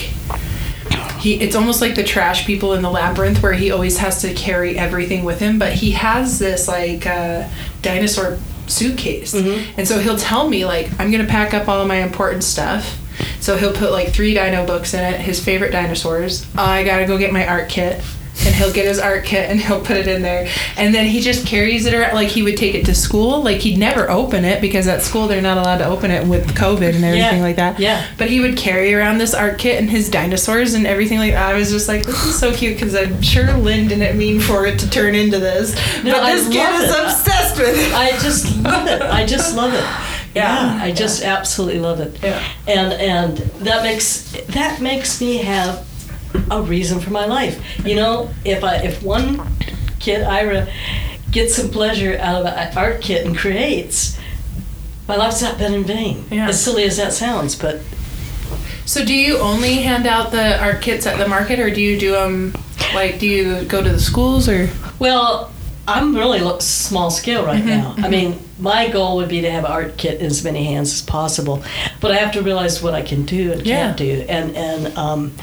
he it's almost like the trash people in the labyrinth where he always has to carry everything with him, but he has this like uh, dinosaur suitcase. And so he'll tell me like I'm going to pack up all my important stuff. So he'll put like three dino books in it, his favorite dinosaurs. I got to go get my art kit. And he'll get his art kit and (laughs) he'll put it in there. And then he just carries it around like he would take it to school. Like he'd never open it because at school they're not allowed to open it with COVID and everything Yeah, like that. yeah. But he would carry around this art kit and his dinosaurs and everything like that. I was just like, this is so (sighs) cute because I'm sure Lynn didn't mean for it to turn into this. No, but I this kid is it. obsessed with it. I just love it. I just love it. (laughs) Yeah. I just absolutely love it. Yeah. And and that makes that makes me have a reason for my life. You know, if I if one kid Ira gets some pleasure out of an art kit and creates, my life's not been in vain. Yeah. As silly as that sounds, but So do you only hand out the art kits at the market or do you do them like do you go to the schools or Well, I'm really small scale right Mm-hmm, now. I mean, my goal would be to have an art kit in as many hands as possible, but I have to realize what I can do and Yeah. can't do, and and um,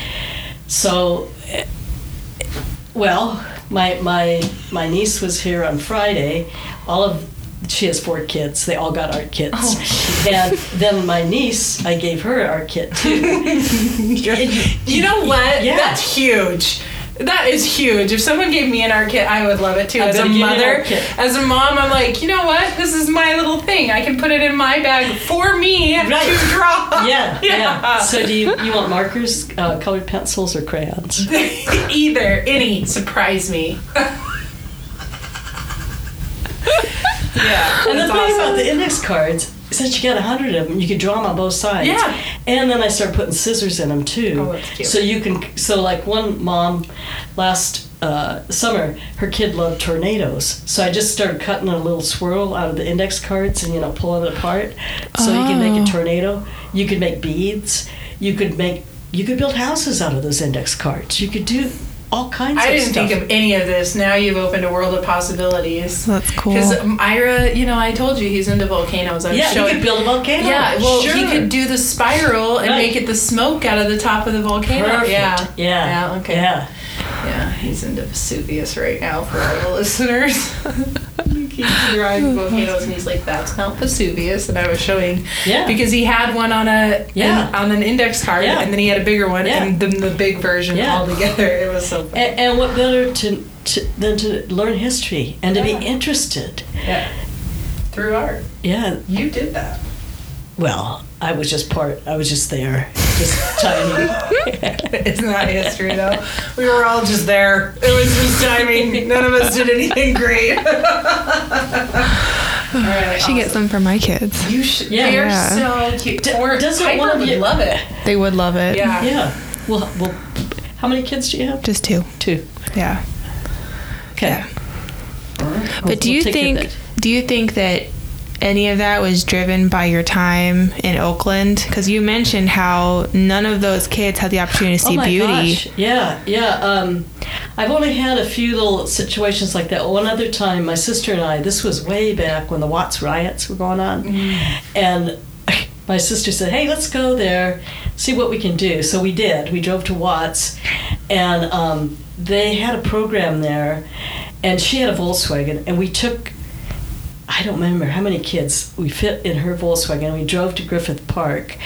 so. Well, my my my niece was here on Friday. All of she has four kids. They all got art kits, Oh, and then my niece, I gave her an art kit too. (laughs) You know what? Yeah. That's huge. That is huge. If someone gave me an art kit, I would love it too. As a gonna give you an mother, as a mom, I'm like, you know what? This is my little thing. I can put it in my bag for me Right. to draw. Yeah, yeah. (laughs) Yeah. So do you you want markers, uh, colored pencils, or crayons? (laughs) Either, any, surprise me. (laughs) yeah, And the thing awesome. about the index cards is that you got a hundred of them. You could draw them on both sides. Yeah. And then I started putting scissors in them too. Oh, that's cute. So you can. So like one mom, last uh, summer, her kid loved tornadoes. So I just started cutting a little swirl out of the index cards and you know pulling it apart. So you can make Oh. a tornado. You could make beads. You could make. You could build houses out of those index cards. You could do all kinds of things. I didn't stuff. think of any of this. Now you've opened a world of possibilities. That's cool. Because Ira, you know, I told you he's into volcanoes. I was yeah, you showing could build a volcano. Yeah, well, sure. he could do the spiral and Right. make it the smoke out of the top of the volcano. Perfect. Yeah. Yeah. Yeah, okay. Yeah. Yeah, he's into Vesuvius right now for all the (laughs) listeners. (laughs) he drawing volcanoes and he's like, that's Mount Vesuvius. And I was showing, Yeah. because he had one on a Yeah. an- on an index card Yeah. and then he had a bigger one Yeah. and then the big version Yeah. all together. It was so fun. And, and what better to, to than to learn history and to Yeah. be interested? Yeah. Through art. Yeah. You did that. Well, I was just part. I was just there, just tiny. It's not history though. We were all just there. It was just timing. None of us did anything great. (laughs) all right. She gets them for my kids. You should. Yeah. They're Yeah. so cute. D- or doesn't Piper one of would you- love it? They would love it. Yeah. yeah. Well, well, how many kids do you have? Just two. Two. Yeah. Okay. But do you we'll take care of think do you think that any of that was driven by your time in Oakland? Because you mentioned how none of those kids had the opportunity to see oh beauty. Gosh. Yeah, yeah. Um, I've only had a few little situations like that. One other time, my sister and I, this was way back when the Watts riots were going on, and (laughs) my sister said, "Hey, let's go there, see what we can do." So we did. We drove to Watts, and um, they had a program there, and she had a Volkswagen, and we took. I don't remember how many kids we fit in her Volkswagen. We drove to Griffith Park,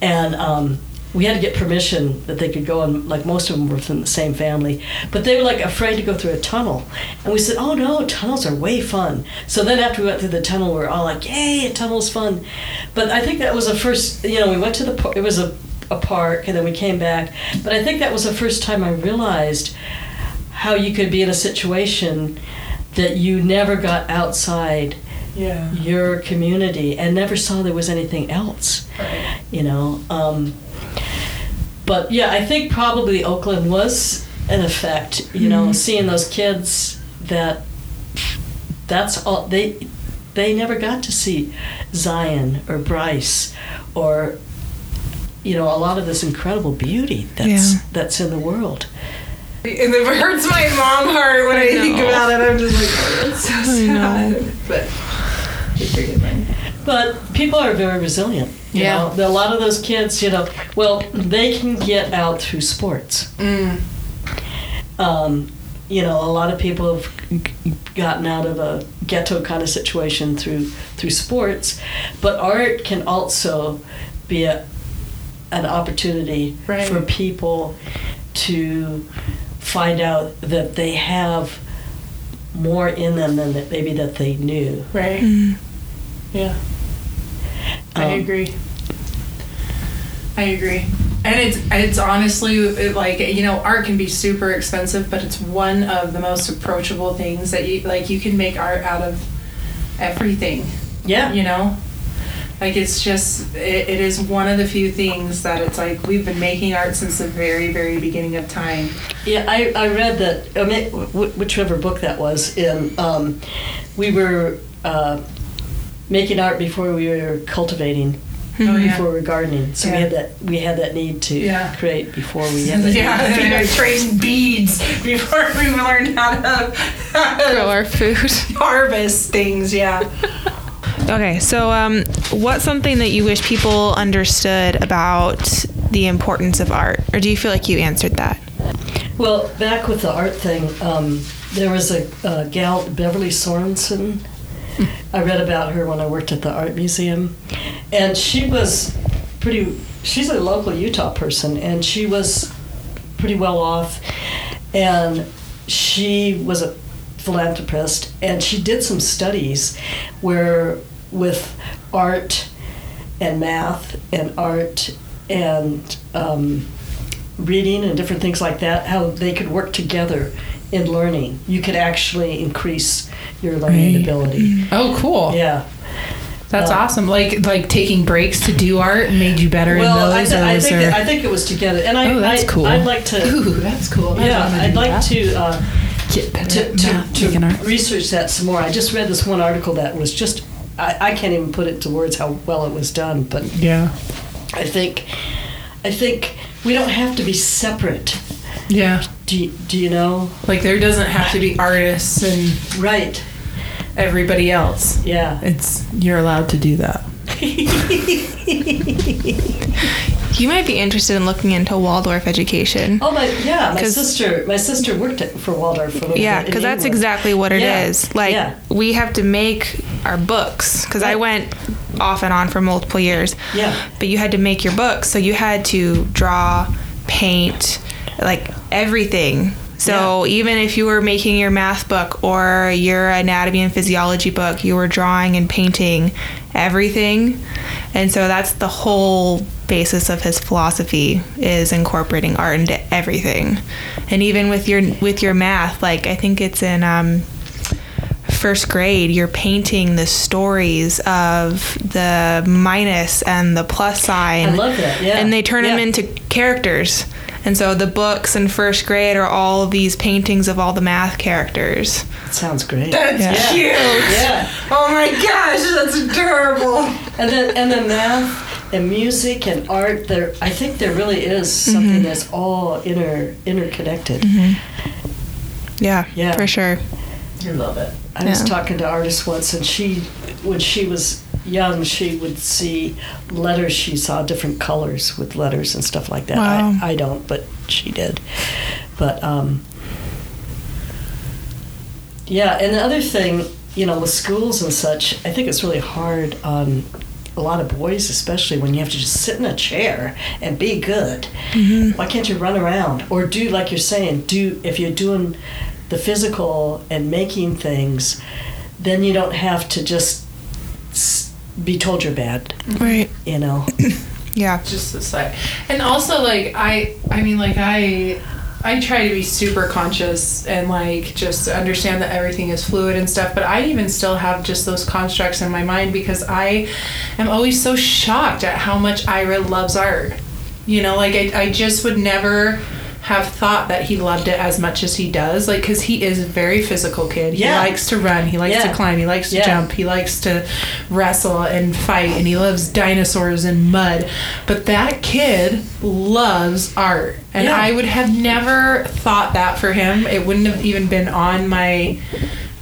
and um, we had to get permission that they could go and like most of them were from the same family. But they were like afraid to go through a tunnel. And we said oh no tunnels are way fun. So then after we went through the tunnel we were all like yay a tunnel's fun. But i think that was the first you know we went to the par- it was a, a park and then we came back. But i think that was the first time i realized how you could be in a situation that you never got outside Yeah. your community and never saw there was anything else Right. you know um, but yeah i think probably oakland was an effect you know seeing those kids that that's all they they never got to see zion or bryce or you know a lot of this incredible beauty that's Yeah. that's in the world it hurts my mom heart when I, think about it. I'm just like, oh, it's so I know. sad. But it's pretty good. But people are very resilient. You Yeah. know, a lot of those kids, you know, well, they can get out through sports. Mm. Um, you know, a lot of people have gotten out of a ghetto kind of situation through through sports, but art can also be a, an opportunity Right. for people to find out that they have more in them than that maybe that they knew. Right. Mm. Yeah. I Um, agree. I agree. And it's it's honestly it, like you know art can be super expensive, but it's one of the most approachable things that you like. You can make art out of everything. Yeah. You know, like it's just it, it is one of the few things that it's like we've been making art since the very very beginning of time. Yeah, I, I read that, I mean, whichever book that was, in, um, we were uh, making art before we were cultivating, Oh, yeah. before we were gardening. So Yeah. we had that we had that need to Yeah. create before we had (laughs) that. Yeah, and I traced beads before we learned how to, how to Grow our food. (laughs) harvest things. Yeah. Okay, so um, what's something that you wish people understood about the importance of art? Or do you feel like you answered that? Well, back with the art thing, um, there was a, a gal, Beverley Sorenson. I read about her when I worked at the art museum, and she was pretty. She's a local Utah person, and she was pretty well off, and she was a philanthropist, and she did some studies where with art and math and art and um, reading and different things like that, how they could work together in learning. You could actually increase your learning Right. ability. Oh, cool. Yeah. That's Uh, awesome. Like like taking breaks to do art made you better Well, in I, those. th- or I was think there- that, I think it was together, and I Oh, that's I, cool. I'd like to. Ooh, that's cool. I Yeah, I'd like that. to uh, get better to, at to, to making research that some more. I just read this one article that was just I, I can't even put it to words how well it was done, but Yeah. I think I think we don't have to be separate. Yeah. Do you, do you know? Like there doesn't have to be artists and Right. everybody else. Yeah. It's you're allowed to do that. (laughs) You might be interested in looking into Waldorf education. Oh my yeah, my 'Cause- sister my sister worked at, for Waldorf for a little Yeah, bit. in because that's England. exactly what it is. Yeah, Like, yeah. we have to make our books. Because I went off and on for multiple years. Yeah. But you had to make your books. So you had to draw, paint, like everything. So even if you were making your math book or your anatomy and physiology book, you were drawing and painting everything. And so that's the whole basis of his philosophy is incorporating art into everything. And even with your with your math, like I think it's in um, first grade, you're painting the stories of the minus and the plus sign. I love that, yeah, And they turn them into characters. And so the books in first grade are all these paintings of all the math characters. Sounds great. Yeah. cute. Yeah. Oh my gosh, that's adorable. And then and then math and music and art. There, I think there really is mm-hmm. something that's all inter interconnected. Mm-hmm. Yeah, Yeah. for sure. I love it. I was talking to artists once, and she, when she was young, she would see letters. She saw different colors with letters and stuff like that. Wow. I, I don't, but she did. But um, yeah, and the other thing, you know, with schools and such, I think it's really hard on a lot of boys, especially when you have to just sit in a chair and be good. Why can't you run around or do like you're saying? Do if you're doing the physical and making things, then you don't have to just be told you're bad. Right. You know. (coughs) Yeah. just this like and also like i i mean like i i try to be super conscious and like just understand that everything is fluid and stuff but i even still have just those constructs in my mind because i am always so shocked at how much ira loves art you know like i, I just would never have thought that he loved it as much as he does like because he is a very physical kid Yeah. he likes to run he likes Yeah. to climb he likes to Yeah. jump he likes to wrestle and fight and he loves dinosaurs and mud but that kid loves art and i would have never thought that for him it wouldn't have even been on my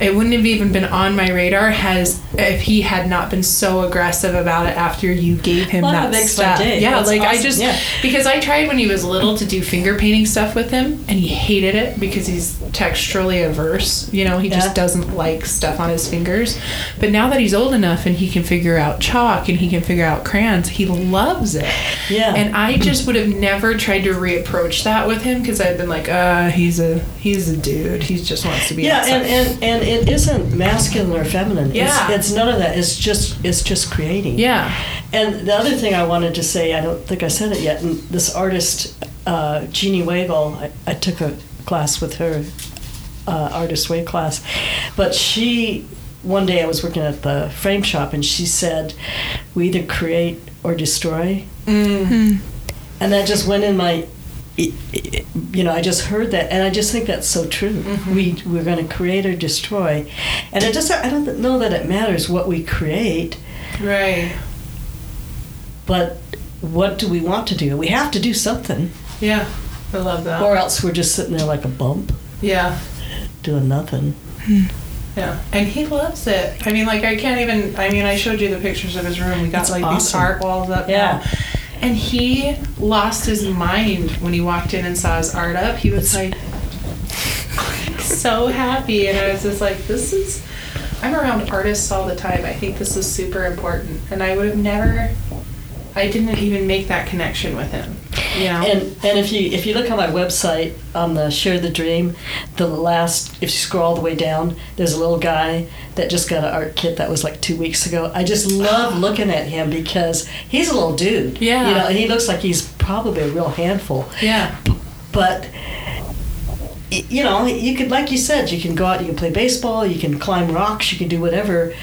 it wouldn't have even been on my radar has if he had not been so aggressive about it after you gave him that stuff. Yeah, That's like I just Yeah. because I tried when he was little to do finger painting stuff with him and he hated it because he's texturally averse. You know, he Yeah. just doesn't like stuff on his fingers. But now that he's old enough and he can figure out chalk and he can figure out crayons, he loves it. Yeah. And I just would have never tried to reapproach that with him because I've been like, uh, he's a he's a dude. He just wants to be Yeah, outside. and, and, and it isn't masculine or feminine. Yeah. It's, it's none of that. It's just it's just creating. yeah. And the other thing I wanted to say, I don't think I said it yet, and this artist, uh, Jeannie Wagle, I, I took a class with her, uh, artist way class, but she, one day I was working at the frame shop and she said, we either create or destroy. Mm. And that just went in my, you know, I just heard that, and I just think that's so true. Mm-hmm. We we're going to create or destroy, and I just I don't know that it matters what we create, Right. but what do we want to do? We have to do something, Yeah. I love that. or else we're just sitting there like a bump yeah. doing nothing. Hmm. Yeah, and he loves it. I mean, like I can't even. I mean, I showed you the pictures of his room. We got That's like these art walls up. Yeah. now. And he lost his mind when he walked in and saw his art up. He was like so happy, and I was just like, "This is." I'm around artists all the time. I think this is super important, and I would have never. I didn't even make that connection with him. Yeah. And and if you if you look on my website on the Share the Dream, the last if you scroll all the way down, there's a little guy that just got an art kit that was like two weeks ago. I just love (gasps) looking at him because he's a little dude. Yeah. You know, and he looks like he's probably a real handful. yeah. But you know, you could like you said, you can go out, you can play baseball, you can climb rocks, you can do whatever.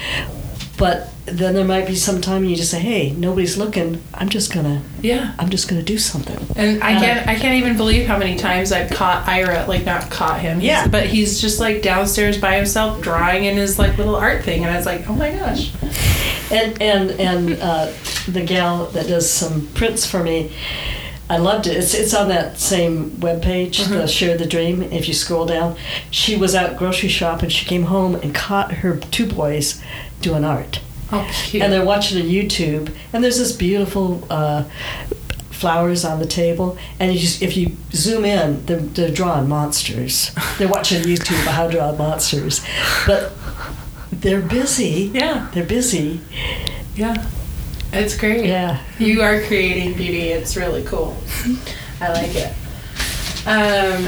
But then there might be some time you just say, "Hey, nobody's looking. I'm just gonna, Yeah. I'm just gonna do something." And I Uh, can't I can't even believe how many times I've caught Ira like not caught him. He's- Yeah. But he's just like downstairs by himself drawing in his like little art thing and I was like, Oh my gosh. And and and uh, the gal that does some prints for me, I loved it. It's it's on that same webpage, the Share the Dream. If you scroll down, she was out grocery shopping. And she came home and caught her two boys doing art, Oh cute. and they're watching a YouTube. And there's this beautiful. Uh, flowers on the table and you just, if you zoom in they're, they're drawing monsters they're watching youtube how to draw monsters but they're busy yeah. they're busy Yeah. It's great. yeah You are creating beauty. It's really cool. I like it. Um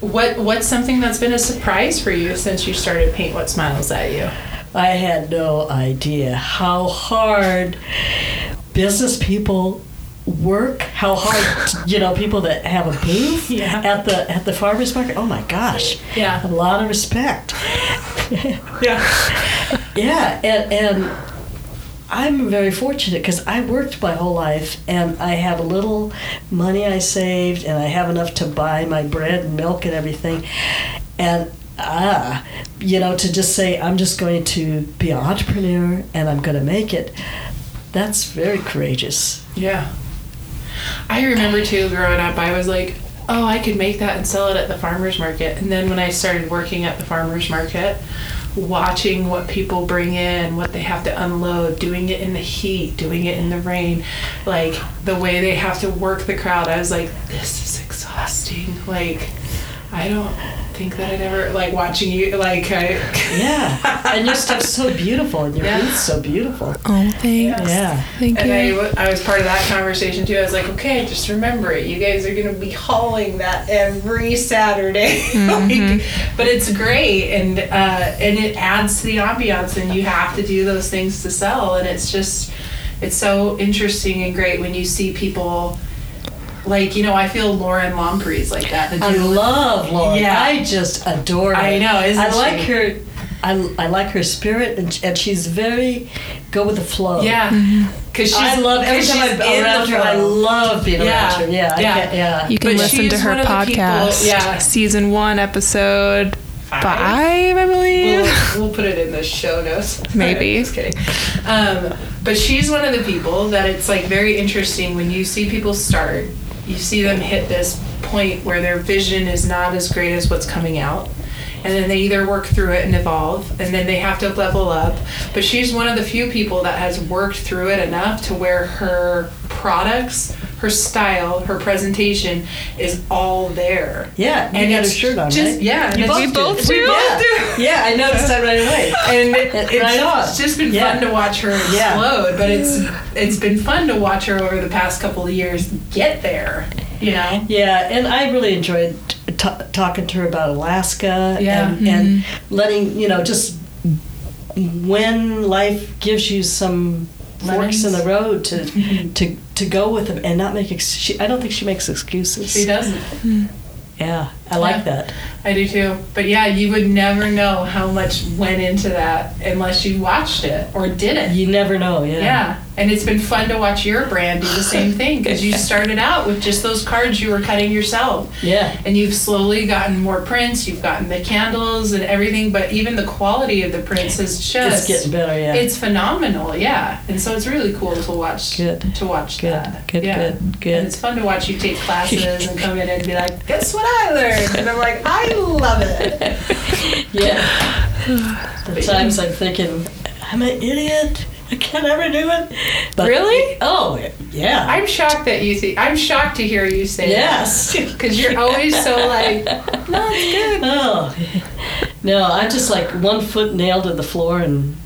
what what's something that's been a surprise for you since you started Paint What Smiles at You? I had no idea how hard business people work, how hard (laughs) you know people that have a booth Yeah. at the at the farmers market. Oh my gosh, Yeah. a lot of respect. (laughs) Yeah. yeah, and and I'm very fortunate because I worked my whole life and I have a little money I saved and I have enough to buy my bread and milk and everything. And ah, you know, to just say I'm just going to be an entrepreneur and I'm going to make it, that's very courageous. Yeah. I remember too growing up, I was like, oh, I could make that and sell it at the farmer's market. And then when I started working at the farmer's market, watching what people bring in, what they have to unload, doing it in the heat, doing it in the rain, like the way they have to work the crowd, I was like, this is exhausting. Like, I don't think that I'd ever like watching you like I (laughs) Yeah, and your stuff's so beautiful, and your Yeah. booth's so beautiful. Oh, thanks. Yeah. Thank and you. I was part of that conversation too. I was like, okay, just remember it. You guys are going to be hauling that every Saturday. (laughs) like, but it's great, and uh, and it adds to the ambiance, and you have to do those things to sell, and it's just it's so interesting and great when you see people. Like you know, I feel Lauren Lompre's like that. The I love Lauren. Yeah. I just adore her. I know, isn't I like her. I, I like her spirit, and, and she's very go with the flow. yeah, because she's I love every time I'm in around her. I love being around her. Yeah, Yeah. can't, yeah. You can But listen to her one people- podcast. yeah. Season one, episode Five? five, I believe. We'll, we'll put it in the show notes. (laughs) Maybe. (laughs) Just kidding. Um, but she's one of the people that it's like very interesting when you see people start, you see them hit this point where their vision is not as great as what's coming out. And then they either work through it and evolve, and then they have to level up. But she's one of the few people that has worked through it enough to where her products, her style, her presentation is all there. Yeah, and you And got a it's shirt on, just- right? yeah, you both, We both do. do. We both yeah. do. Yeah, I noticed that right away. and it, Right it's just been Yeah. fun to watch her Yeah. explode. But it's it's been fun to watch her over the past couple of years get there. You know. Yeah, and I really enjoyed t- talking to her about Alaska Yeah. and, mm-hmm. and letting you know just when life gives you some forks in the road to mm-hmm. to to go with them and not make ex- she, I don't think she makes excuses. She doesn't. Hmm. Yeah, I like Yeah. that. I do too. But yeah, you would never know how much went into that unless you watched it or did it. You never know. Yeah. Yeah, and it's been fun to watch your brand do the same thing because you (laughs) started out with just those cards you were cutting yourself. Yeah. and you've slowly gotten more prints you've gotten the candles and everything but even the quality of the prints is just It's getting better. Yeah. it's phenomenal yeah and so it's really cool to watch Good. to watch Good, that good, yeah. good, good. and it's fun to watch you take classes (laughs) and come in and be like guess what i learned and i'm like i love it (laughs) yeah. the times I'm thinking, I'm an idiot. I can't ever do it. But- Really? Oh, yeah. i'm shocked that you think i'm shocked to hear you say yes. (laughs) because you're always so like no it's good (laughs) Oh, no, I'm just like one foot nailed to the floor in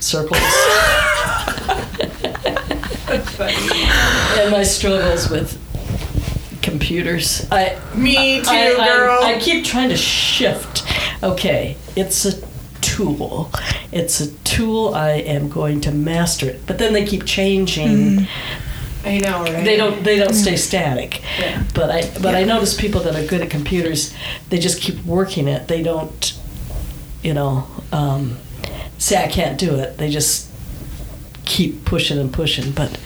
circles. That's funny. and my struggles with computers. I me too I, I- girl I, keep trying to shift. Okay, it's a tool. It's a tool. I am going to master it. But then they keep changing. i know right They don't. They don't stay static. Yeah. But I. But I notice people that are good at computers. They just keep working it. They don't. You know. Um, say I can't do it. They just keep pushing and pushing. But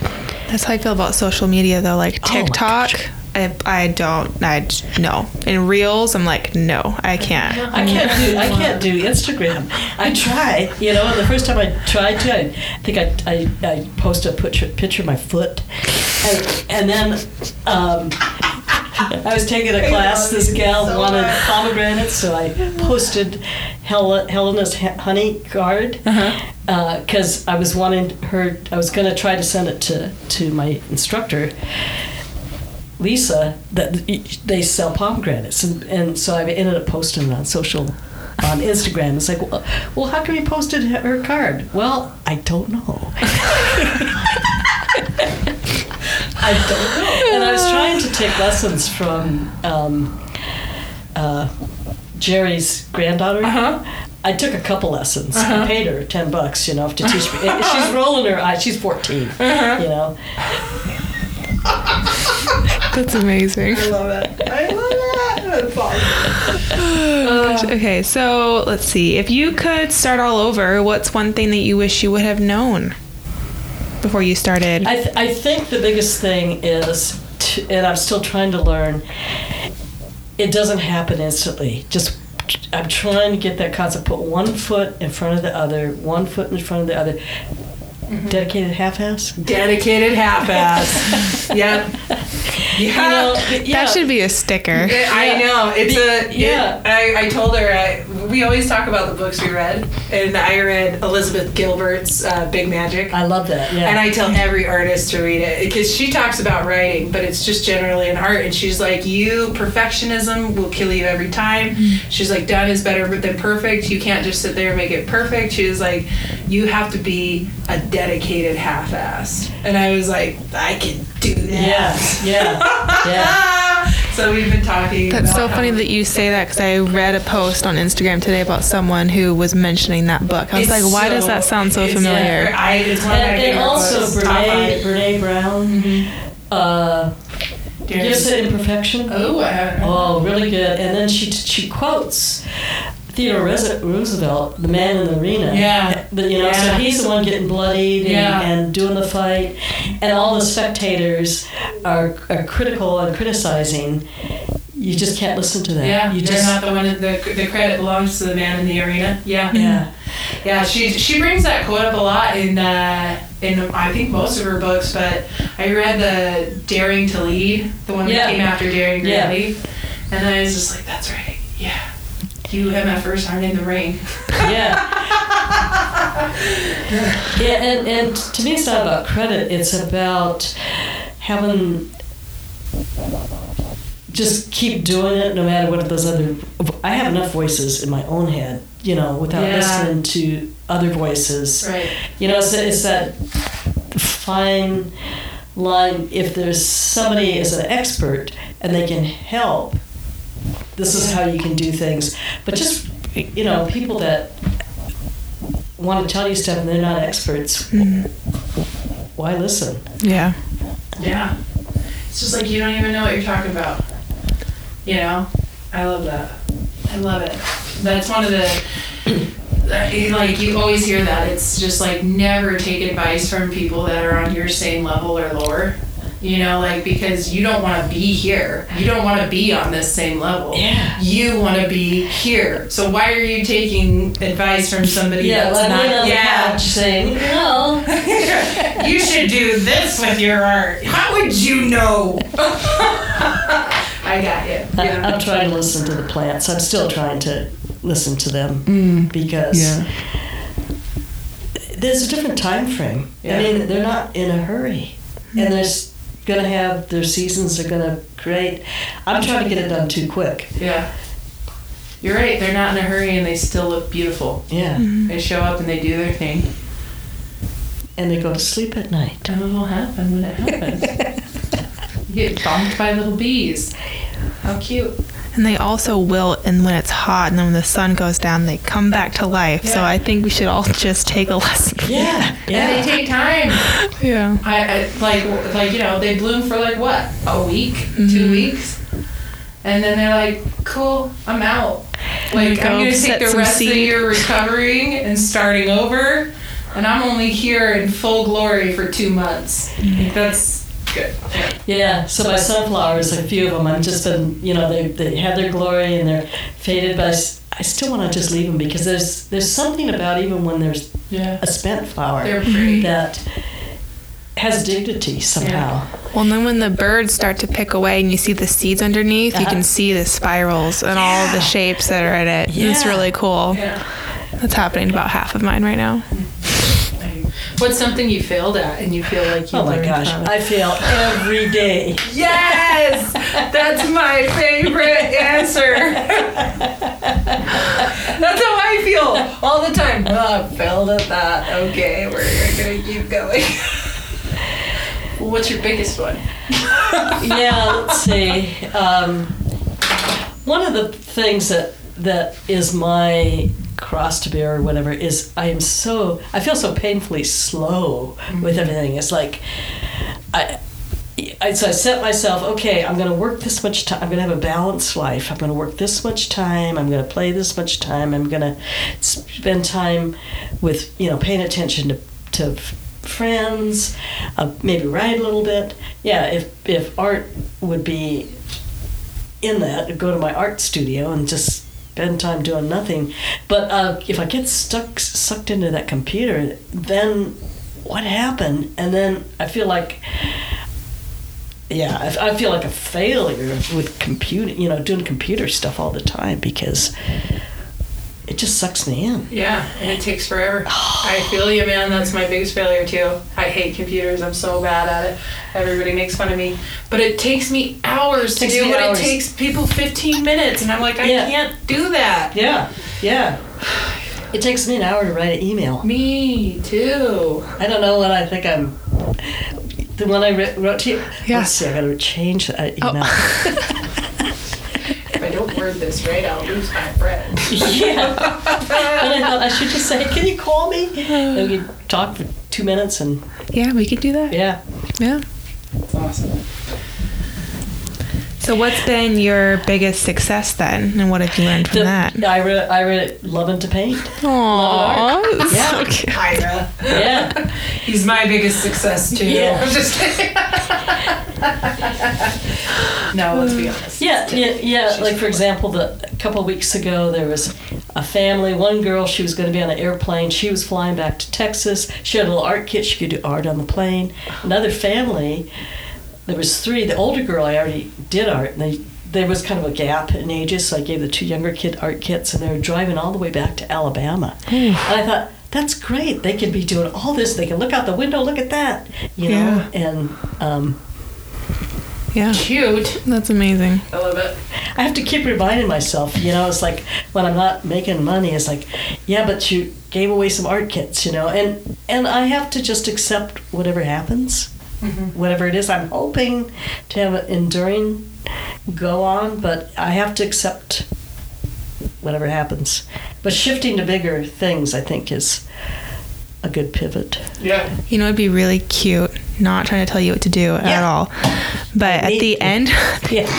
That's how I feel about social media, though. Like Oh TikTok, gosh. I, I don't, I no. In Reels, I'm like, no, I can't. I can't do I can't do Instagram. I try, you know. The first time I tried to, I think I I, I posted a picture, picture of my foot, and, and then um, I was taking a class. This gal so wanted much. pomegranates, so I posted Hel- Helena's he- honey card Uh-huh. because I was wanting her. I was going to try to send it to to my instructor. Lisa, that they sell pomegranates, and, and so I ended up posting it on social, on Instagram. It's like, well, well, how come you posted her card? Well, I don't know. (laughs) I don't know. And I was trying to take lessons from um, uh, Jerry's granddaughter. uh-huh I took a couple lessons. Uh-huh. I paid her ten bucks, you know, to teach me. (laughs) She's rolling her eyes. She's 14 Uh-huh. you know. That's amazing. I love it. I love it. That's awesome. (laughs) Oh okay, so let's see. If you could start all over, what's one thing that you wish you would have known? before you started? I, th- I think the biggest thing is, to, and I'm still trying to learn, it doesn't happen instantly. Just I'm trying to get that concept. Put one foot in front of the other, one foot in front of the other. Dedicated half-ass. Dedicated half-ass. (laughs) yep. Yeah. You know, yeah. That should be a sticker. Yeah, I know it's a Yeah. yeah. I, I told her I, we always talk about the books we read, and I read Elizabeth Gilbert's uh, Big Magic. I love that. Yeah. And I tell every artist to read it because she talks about writing, but it's just generally an art. And she's like, "You perfectionism will kill you every time." She's like, "Done is better than perfect. You can't just sit there and make it perfect." She's like, "You have to be a dedicated half-ass." And I was like, "I can do that." yeah. Yeah. (laughs) Yeah. so we've been talking. That's about so funny that you say that because I read a post on Instagram today about someone who was mentioning that book. I was It's like, why does that sound so it's- familiar? I, it's one of my And, and also books. Top Brene, five. Brene Brown. Uh, Darren- Gifts of Imperfection. Oh, I haven't- Oh, really good. And then she she quotes Theodore Roosevelt, the man in the arena. Yeah. But, you know, so he's the one getting bloodied and, Yeah. and doing the fight, and all the spectators are, are critical and criticizing. You just can't listen to that. Yeah, you you're just not the one. The, the credit belongs to the man in the arena. Yeah, yeah. yeah. She she brings that quote up a lot in uh, in I think most of her books. But I read the Daring to Lead, the one Yeah. that came after Daring Yeah. Greatly, and I was just like, that's right. Yeah, you MFers aren't in the ring. Yeah. yeah, and, and to me, it's not about credit. It's about having just keep doing it no matter what those other. I have enough voices in my own head, you know, without Yeah. listening to other voices. Right. You know, it's, it's that fine line. If there's somebody is an expert and they can help, this is how you can do things. But just you know, people that want to tell you stuff and they're not experts, mm-hmm. why listen? yeah. Yeah. It's just like you don't even know what you're talking about. You know? I love that. I love it. That's one of the (clears throat) like you always hear that. It's just like never take advice from people that are on your same level or lower. You know, like because you don't want to be here. You don't want to be on this same level. Yeah. You want to be here. So why are you taking advice from somebody Yeah, that's like not? me yeah. couch saying, no. (laughs) you should do this with your art. How would you know? (laughs) I got you. I, Yeah. I'm trying to listen to the plants. I'm still trying to listen to them mm. because Yeah. there's a different time frame. Yeah. I mean, they're not in a hurry, and there's going to have their seasons. They're going to create. I'm trying to get it done too quick. Yeah. You're right. They're not in a hurry and they still look beautiful. Yeah, mm-hmm. They show up and they do their thing. and they go to sleep at night. And it'll happen when it happens. (laughs) you get bumped by little bees. How cute. And they also wilt, and when it's hot, and then when the sun goes down, they come back to life. So I think we should all (laughs) just take a lesson. yeah Yeah, And they take time. Yeah. I, I like like you know they bloom for like what a week, two mm-hmm. weeks, and then they're like, cool, I'm out. Like Go I'm gonna take the rest of your seed. recovering and starting over, and I'm only here in full glory for two months. Like, that's good. Yeah, so my sunflowers, a few of them, I've just been, you know, they, they had their glory and they're faded, but I still want to just leave them because there's there's something about even when there's Yeah, a spent flower that has dignity somehow. Well, and then when the birds start to pick away and you see the seeds underneath, you Uh-huh. can see the spirals and all the shapes that are in it. And It's really cool. Yeah. That's happening to about half of mine right now. What's something you failed at and you feel like you Oh my gosh, from? I fail every day. Yes, that's my favorite answer. that's how I feel all the time. Oh, I failed at that. Okay, we're gonna keep going. what's your biggest one? yeah, let's see. Um, one of the things that that is my cross to bear or whatever is I am so I feel so painfully slow with everything. It's like I. I, so I set myself, okay, I'm going to work this much time. I'm going to have a balanced life. I'm going to work this much time. I'm going to play this much time. I'm going to spend time with, you know, paying attention to, to friends, uh, maybe write a little bit. Yeah, if if art would be in that, go to my art studio and just spend time doing nothing. But uh, if I get stuck sucked into that computer, then what happened? And then I feel like yeah, I, I feel like a failure with computer, you know, doing computer stuff all the time because it just sucks me in. Yeah, and it takes forever. I feel you, man. That's my biggest failure too. I hate computers. I'm so bad at it. Everybody makes fun of me, but it takes me hours to do me what hours. it takes people 15 minutes, and I'm like, I Yeah. can't do that. Yeah, yeah. It takes me an hour to write an email. Me too. I don't know what I think I'm. The one I wrote to you. Yeah. Let's see, I gotta change that oh. email. If (laughs) (laughs) I don't word this right, I'll lose my friend. (laughs) yeah. and I thought I should just say, "Can you call me?" And we could talk for two minutes, and Yeah, we could do that. yeah. Yeah. That's awesome. So, what's been your biggest success then, and what have you learned from The- that? I read, I read loving to paint. Aww, Yeah. so cute. Ira. Yeah. (laughs) He's my biggest success too. Yeah. (laughs) I'm just kidding. No, let's be honest. Yeah, yeah, yeah. Like for example, the a couple of weeks ago, there was a family. One girl, she was going to be on an airplane. She was flying back to Texas. She had a little art kit. She could do art on the plane. Another family, there was three. The older girl, I already did art. And they, there was kind of a gap in ages, so I gave the two younger kid art kits, and they were driving all the way back to Alabama. and I thought. That's great. They could be doing all this. They can look out the window. Look at that, you know. Yeah. And um, Yeah, Cute. that's amazing. I love it. I have to keep reminding myself, you know, it's like when I'm not making money, it's like, yeah, but you gave away some art kits, you know, and and I have to just accept whatever happens, mm-hmm. whatever it is. I'm hoping to have an enduring go on, but I have to accept whatever happens. But shifting to bigger things, I think, is a good pivot. Yeah. You know, it'd be really cute. Not trying to tell you what to do at all, but at the end, (laughs) Yes.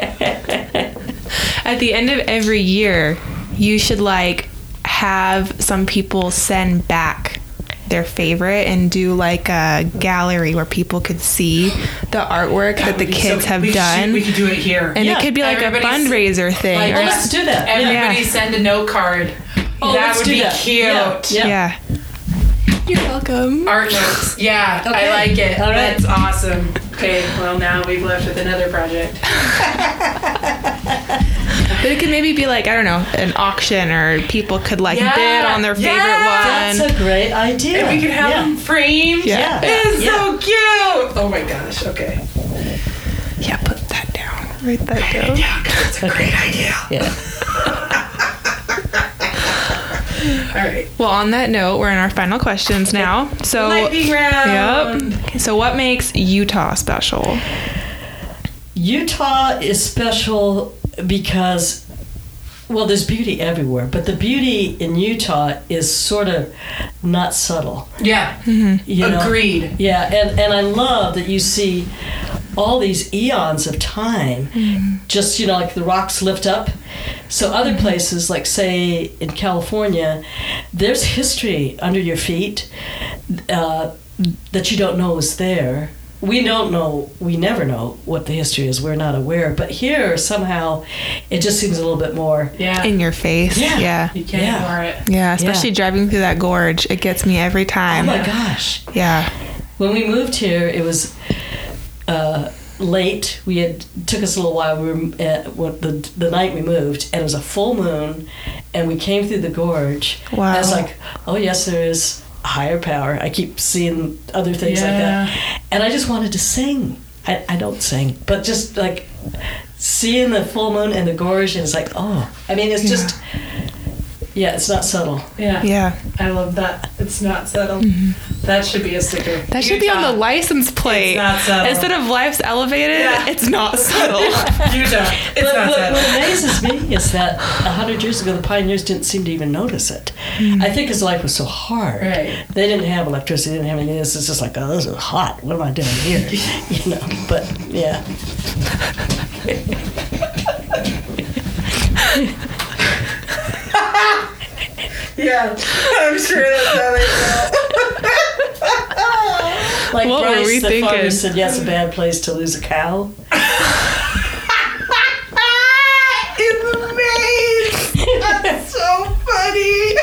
(laughs) at the end of every year, you should like have some people send back their favorite and do like a gallery where people could see the artwork that the kids so- have we should- done. we could do it here. and Yeah, it could be like a fundraiser thing. like, or let's do that. Everybody Yeah. send a note card. Oh, that let's would do be that. cute. Yeah, yeah. Yeah. You're welcome. Art notes. Yeah, Okay. I like it. All right. That's awesome. Okay, well now we've left with another project. (laughs) But it could maybe be like, I don't know, an auction or people could like Yeah. bid on their favorite Yeah. That's a great idea. And we could have yeah. them framed. Yeah. It's Yeah. so cute. Oh my gosh. Okay. Yeah, put that down. Write that down. Yeah, that's a great idea. Yeah. All right. Well, on that note, we're in our final questions now. So, Lightning round. yep. So, what makes Utah special? Utah is special because, well, there's beauty everywhere, but the beauty in Utah is sort of not subtle. Yeah. Mm-hmm. You know? Agreed. Yeah, and, and I love that you see all these eons of time. Just, you know, like the rocks lift up. So, other places, like say in California, there's history under your feet uh, that you don't know is there. We don't know, we never know what the history is. We're not aware. But here, somehow, it just seems a little bit more. Yeah. In your face. Yeah. Yeah. you can't Yeah. ignore it. Yeah, especially driving through that gorge. It gets me every time. Oh my gosh. Yeah. When we moved here, it was uh, late. We had took us a little while. We were at what the the night we moved, and it was a full moon, and we came through the gorge. Wow. I was like, oh yes, there is a higher power. I keep seeing other things like that, and I just wanted to sing. I, I don't sing, but just like seeing the full moon and the gorge, and it's like, oh, I mean, it's just, yeah, it's not subtle. Yeah. Yeah. I love that. It's not subtle. Mm-hmm. That should be a sticker. That should be on the license plate. It's not subtle. Instead of life's elevated, Yeah. it's not (laughs) subtle. Utah. It's But not what, subtle. what amazes me is that a hundred years ago, the pioneers didn't seem to even notice it. Mm. I think because life was so hard. Right. They didn't have electricity. They didn't have any of this. It's just like, oh, this is hot. What am I doing here? (laughs) you know. But yeah. (laughs) Yeah, (laughs) I'm sure that's how they felt. Like What were Bryce, we the thinking? farmer said, "Yes, a bad place to lose a cow." (laughs) it's amazing. That's so funny.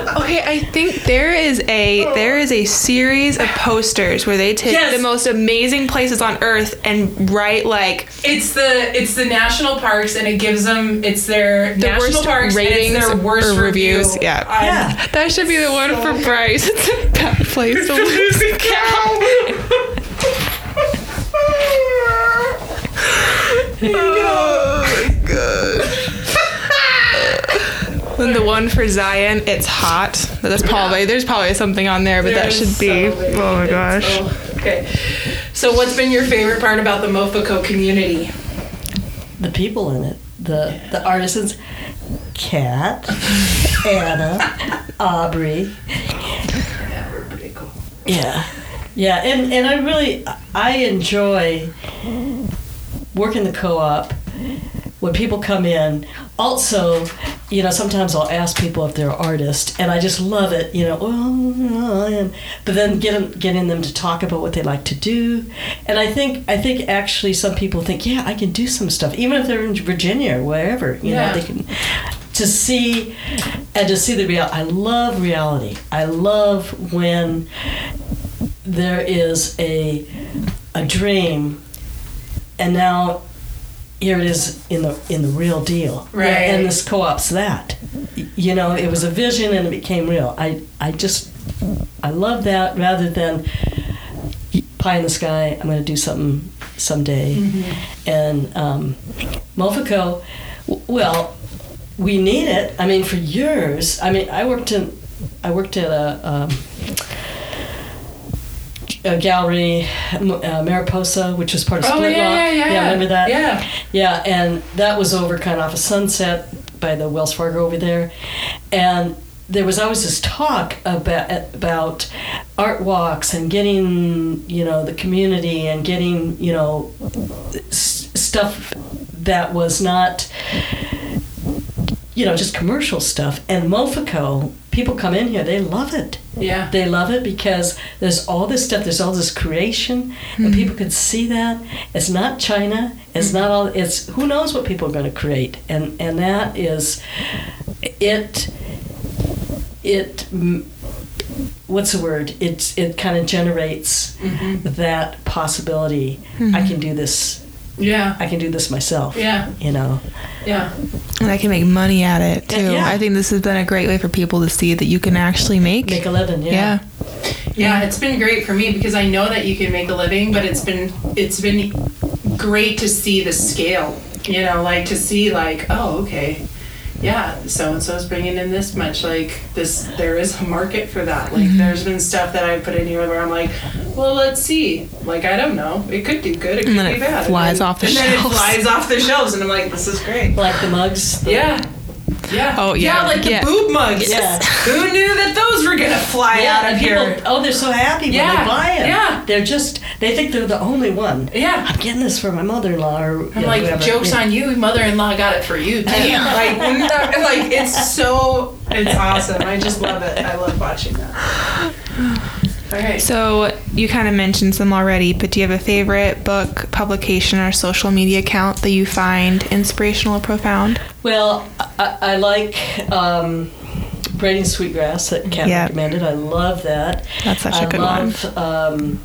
Okay, I think there is a there is a series of posters where they take Yes. the most amazing places on earth and write like It's the it's the national parks and it gives them it's their The national worst parks ratings and it's their worst or reviews, review. yeah. I'm- Yeah. that should be the one for Bryce. It's a bad place to lose a cow. (laughs) oh my gosh. Then the one for Zion, it's hot. That's probably there's probably something on there, but that There's should be. so many Oh my gosh. Oh, okay. So what's been your favorite part about the Mofico community? The people in it, the the artisans, Kat, (laughs) Anna, Aubrey. Yeah, we're pretty cool. Yeah, yeah, and and I really I enjoy working the co-op when people come in. Also, you know, sometimes I'll ask people if they're artists, and I just love it. You know, well, I am, but then getting getting them to talk about what they like to do, and I think I think actually some people think, yeah, I can do some stuff, even if they're in Virginia or wherever. You Yeah. know, they can to see and to see the real. I love reality. I love when there is a a dream and now here it is in the in the real deal. Right. and this co-op's that. You know it was a vision and it became real. I i just i love that rather than pie in the sky i'm going to do something someday. And um, mofico well we need it. I mean for years i mean i worked in i worked at a um, a gallery, uh, Mariposa, which was part of Oh Split yeah, Rock. yeah, yeah. remember that? Yeah. Yeah, and that was over kind of off a sunset by the Wells Fargo over there, and there was always this talk about about art walks and getting you know the community and getting you know s- stuff that was not you know just commercial stuff and Mofico people come in here they love it. Yeah. they love it because there's all this stuff there's all this creation and people hmm. can see that. It's not china it's hmm. not all it's who knows what people are going to create. And and that is it it what's the word? It it kind of generates mm-hmm. that possibility. I mm-hmm. can do this Yeah. i can do this myself Yeah. you know Yeah. And I can make money at it too. Yeah. I think this has been a great way for people to see that you can actually make. make a living yeah, yeah. Yeah, it's been great for me because I know that you can make a living, but it's been it's been great to see the scale. You know, like to see like, oh, okay. Yeah, so and so is bringing in this much. Like this, there is a market for that. Like, mm-hmm. there's been stuff that I put in here where I'm like, well, let's see. Like, I don't know. It could do good. It could And then be it bad. flies and then, off the and then it flies off the shelves, and I'm like, this is great. like the mugs the- Yeah. Yeah. Oh, yeah. like the Yeah. boob mugs. Yeah. Who knew that those were gonna fly out and of people, here? oh, they're so happy when they buy it. yeah. They're just, they think they're the only one. Yeah. I'm getting this for my mother-in-law or I'm like, jokes on you, mother-in-law got it for you. Damn. like, (laughs) like it's so, it's awesome. I just love it. I love watching that. (sighs) All right. So you kind of mentioned some already, but do you have a favorite book, publication, or social media account that you find inspirational or profound? Well, I, I like um, Braiding Sweetgrass that Kat Yeah. recommended. I love that. That's such a I good love, Um,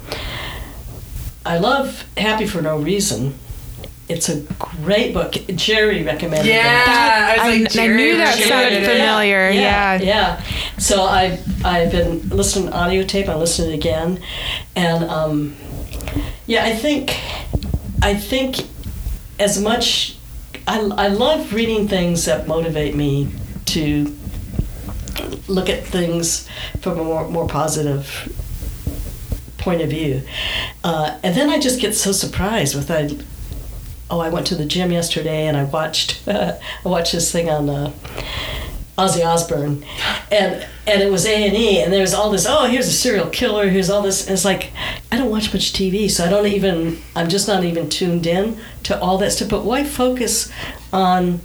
I love Happy for No Reason. It's a great book. Jerry recommended it. Yeah, I, was like, I, I knew that sounded recommended it. familiar. Yeah. yeah. So I I've been listening to audio tape. I listened to it again, and um, yeah, I think I think as much I I love reading things that motivate me to look at things from a more more positive point of view, uh, and then I just get so surprised with I. Oh, I went to the gym yesterday and I watched (laughs) I watched this thing on uh, Ozzy Osbourne, and and it was A and E, and there was all this. Oh, here's a serial killer. Here's all this. And it's like I don't watch much TV, so I don't even. I'm just not even tuned in to all that stuff. But why focus on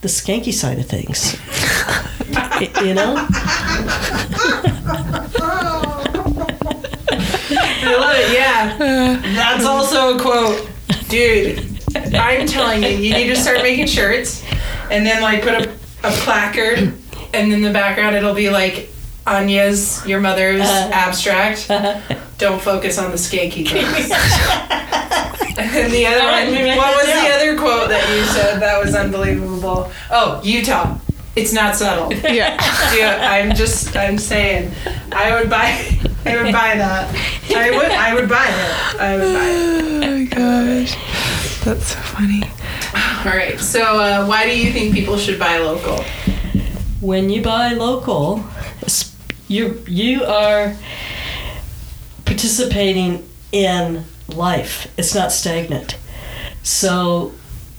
the skanky side of things? (laughs) You know. I love it. Yeah. That's also a quote. Dude, I'm telling you, you need to start making shirts and then like put a, a placard and in the background it'll be like Anya's, your mother's Uh-huh. abstract. Don't focus on the skanky things. (laughs) and the other one, let me write what was the other quote that you said that was unbelievable? Oh, Utah. It's not subtle. (laughs) Yeah. Yeah, I'm just I'm saying I would buy I would buy that. I would I would buy it. I would buy it. Oh my gosh. That's so funny. (laughs) All right. So uh, why do you think people should buy local? when you buy local, you you are participating in life. It's not stagnant. So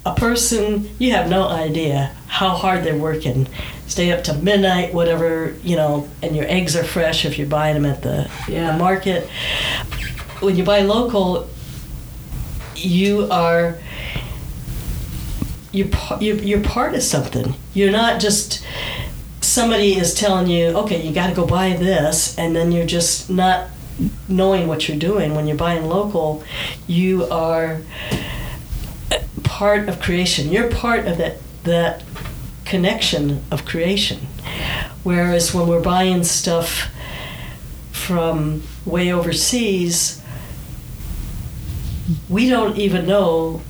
a person you have no idea how hard they're working. Stay up to midnight, whatever, you know, and your eggs are fresh if you're buying them at the, Yeah. the market. When you buy local, you are you're, you're, you're part of something. You're not just somebody is telling you, okay, you got to go buy this, and then you're just not knowing what you're doing. When you're buying local, you are part of creation. You're part of that that connection of creation. Whereas when we're buying stuff from way overseas, we don't even know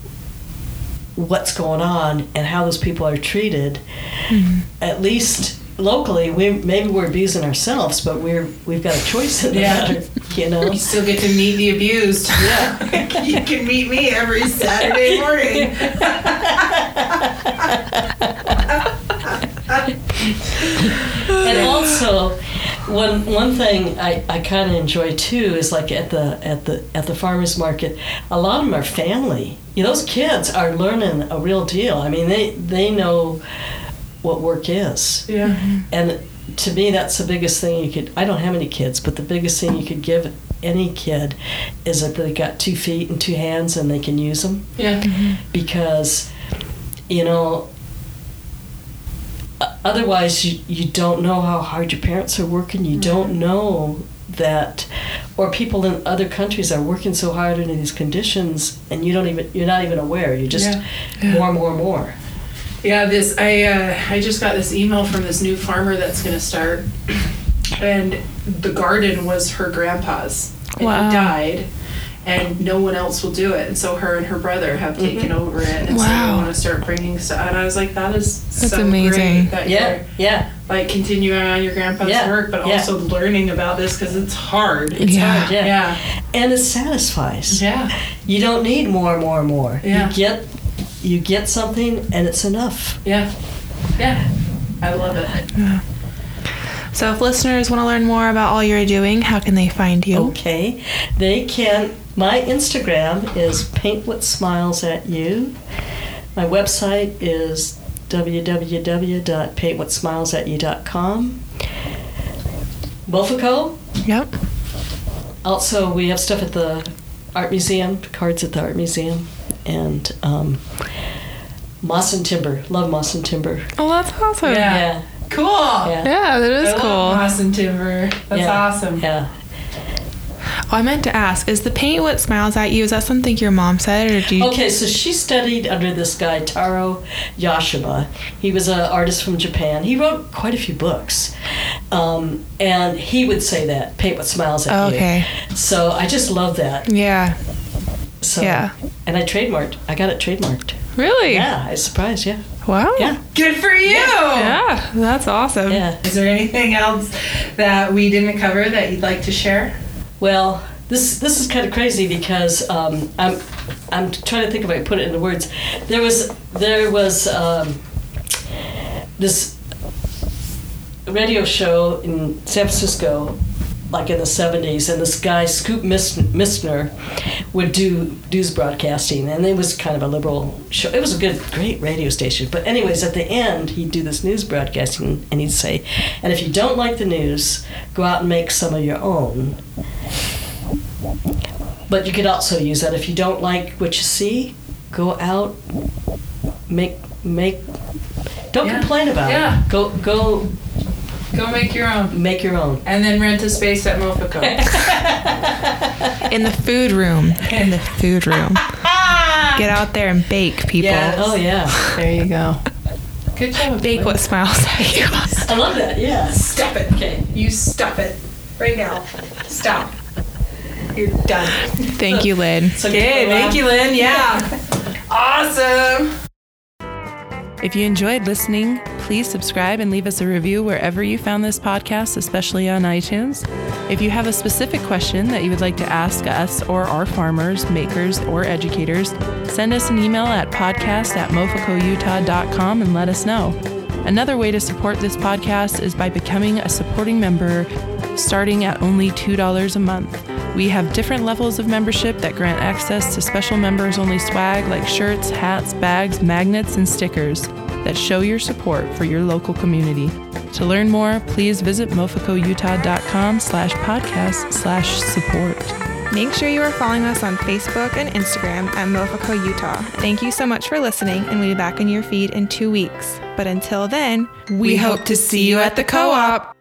what's going on and how those people are treated. Mm-hmm. At least locally, we maybe we're abusing ourselves, but we're we've got a choice in the Yeah. matter. You know. You still get to meet the abused. Yeah. (laughs) you can meet me every Saturday morning. and also one one thing I, I kind of enjoy too is like at the at the at the farmers market a lot of them are family you know, those kids are learning a real deal. I mean they they know what work is. Yeah. Mm-hmm. and to me that's the biggest thing you could i don't have any kids but the biggest thing you could give any kid is that they got two feet and two hands and they can use them Yeah. Mm-hmm. because you know otherwise you, you don't know how hard your parents are working. You don't mm-hmm. know that or people in other countries are working so hard under these conditions and you don't even you're not even aware you're just Yeah. more more more Yeah, this I uh, I just got this email from this new farmer that's gonna start, and the garden was her grandpa's, and Wow. he died, and no one else will do it, and so her and her brother have mm-hmm. taken over it, and so they want to start bringing stuff. And I was like, that is That's so amazing. great that yeah you're yeah like continuing on your grandpa's Yeah, work, but yeah. also learning about this because it's hard. it's Yeah. hard yeah. Yeah. and it satisfies Yeah. you don't need more and more and more Yeah. you get you get something and it's enough Yeah. Yeah. I love it. So if listeners want to learn more about all you're doing, how can they find you? Okay. They can. My Instagram is Paint What Smiles at You. My website is www.paintwhatsmilesatyou.com. Mofico. Yep. Also, we have stuff at the art museum, cards at the art museum, and um, Moss and Timber. Love Moss and Timber. Oh, that's awesome. Yeah. Yeah. Cool. Yeah. Yeah, that is I cool. Moss and Timber. That's yeah, awesome. Yeah. Oh, I meant to ask: Is the paint what smiles at you? Is that something your mom said, or do you? Okay, so she studied under this guy Taro Yashima. He was an artist from Japan. He wrote quite a few books, um, and he would say that "paint what smiles at Okay. you." Okay. So I just love that. Yeah. So, Yeah. And I trademarked. I got it trademarked. Really? Yeah, I was surprised. Yeah. Wow. Yeah. Good for you. Yeah, that's awesome. Yeah. Is there anything else that we didn't cover that you'd like to share? Well, this this is kind of crazy because um, I'm I'm trying to think if I can put it into words. There was there was um, this radio show in San Francisco, like in the '70s, and this guy Scoop Nisker would do news broadcasting, and it was kind of a liberal show. It was a good, great radio station. But anyways, at the end, he'd do this news broadcasting, and he'd say, "And if you don't like the news, go out and make some of your own." But you could also use that if you don't like what you see, go out, make make. Don't Yeah. complain about Yeah. it. Go go Go make your own. Make your own. And then rent a space at Mofico. (laughs) In the food room. In the food room. (laughs) Get out there and bake, people. Yes. Oh yeah, there you go. Good job. Bake what smiles at you. I love that. Yeah. Stop it. Okay. You stop it. Right now. Stop. You're done. Thank you, Lynn. Okay, thank you, Lynn. Yeah. (laughs) awesome. If you enjoyed listening, please subscribe and leave us a review wherever you found this podcast, especially on iTunes. If you have a specific question that you would like to ask us or our farmers, makers, or educators, send us an email at podcast at moficoutah.com and let us know. Another way to support this podcast is by becoming a supporting member starting at only $2 a month. We have different levels of membership that grant access to special members only swag like shirts, hats, bags, magnets, and stickers that show your support for your local community. To learn more, please visit moficoutah.com slash podcast slash support. Make sure you are following us on Facebook and Instagram at Mofico Utah. Thank you so much for listening, and we'll be back in your feed in two weeks. But until then, We hope to see you at the co-op.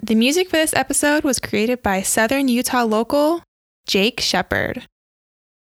The music for this episode was created by Southern Utah local Jake Shepard.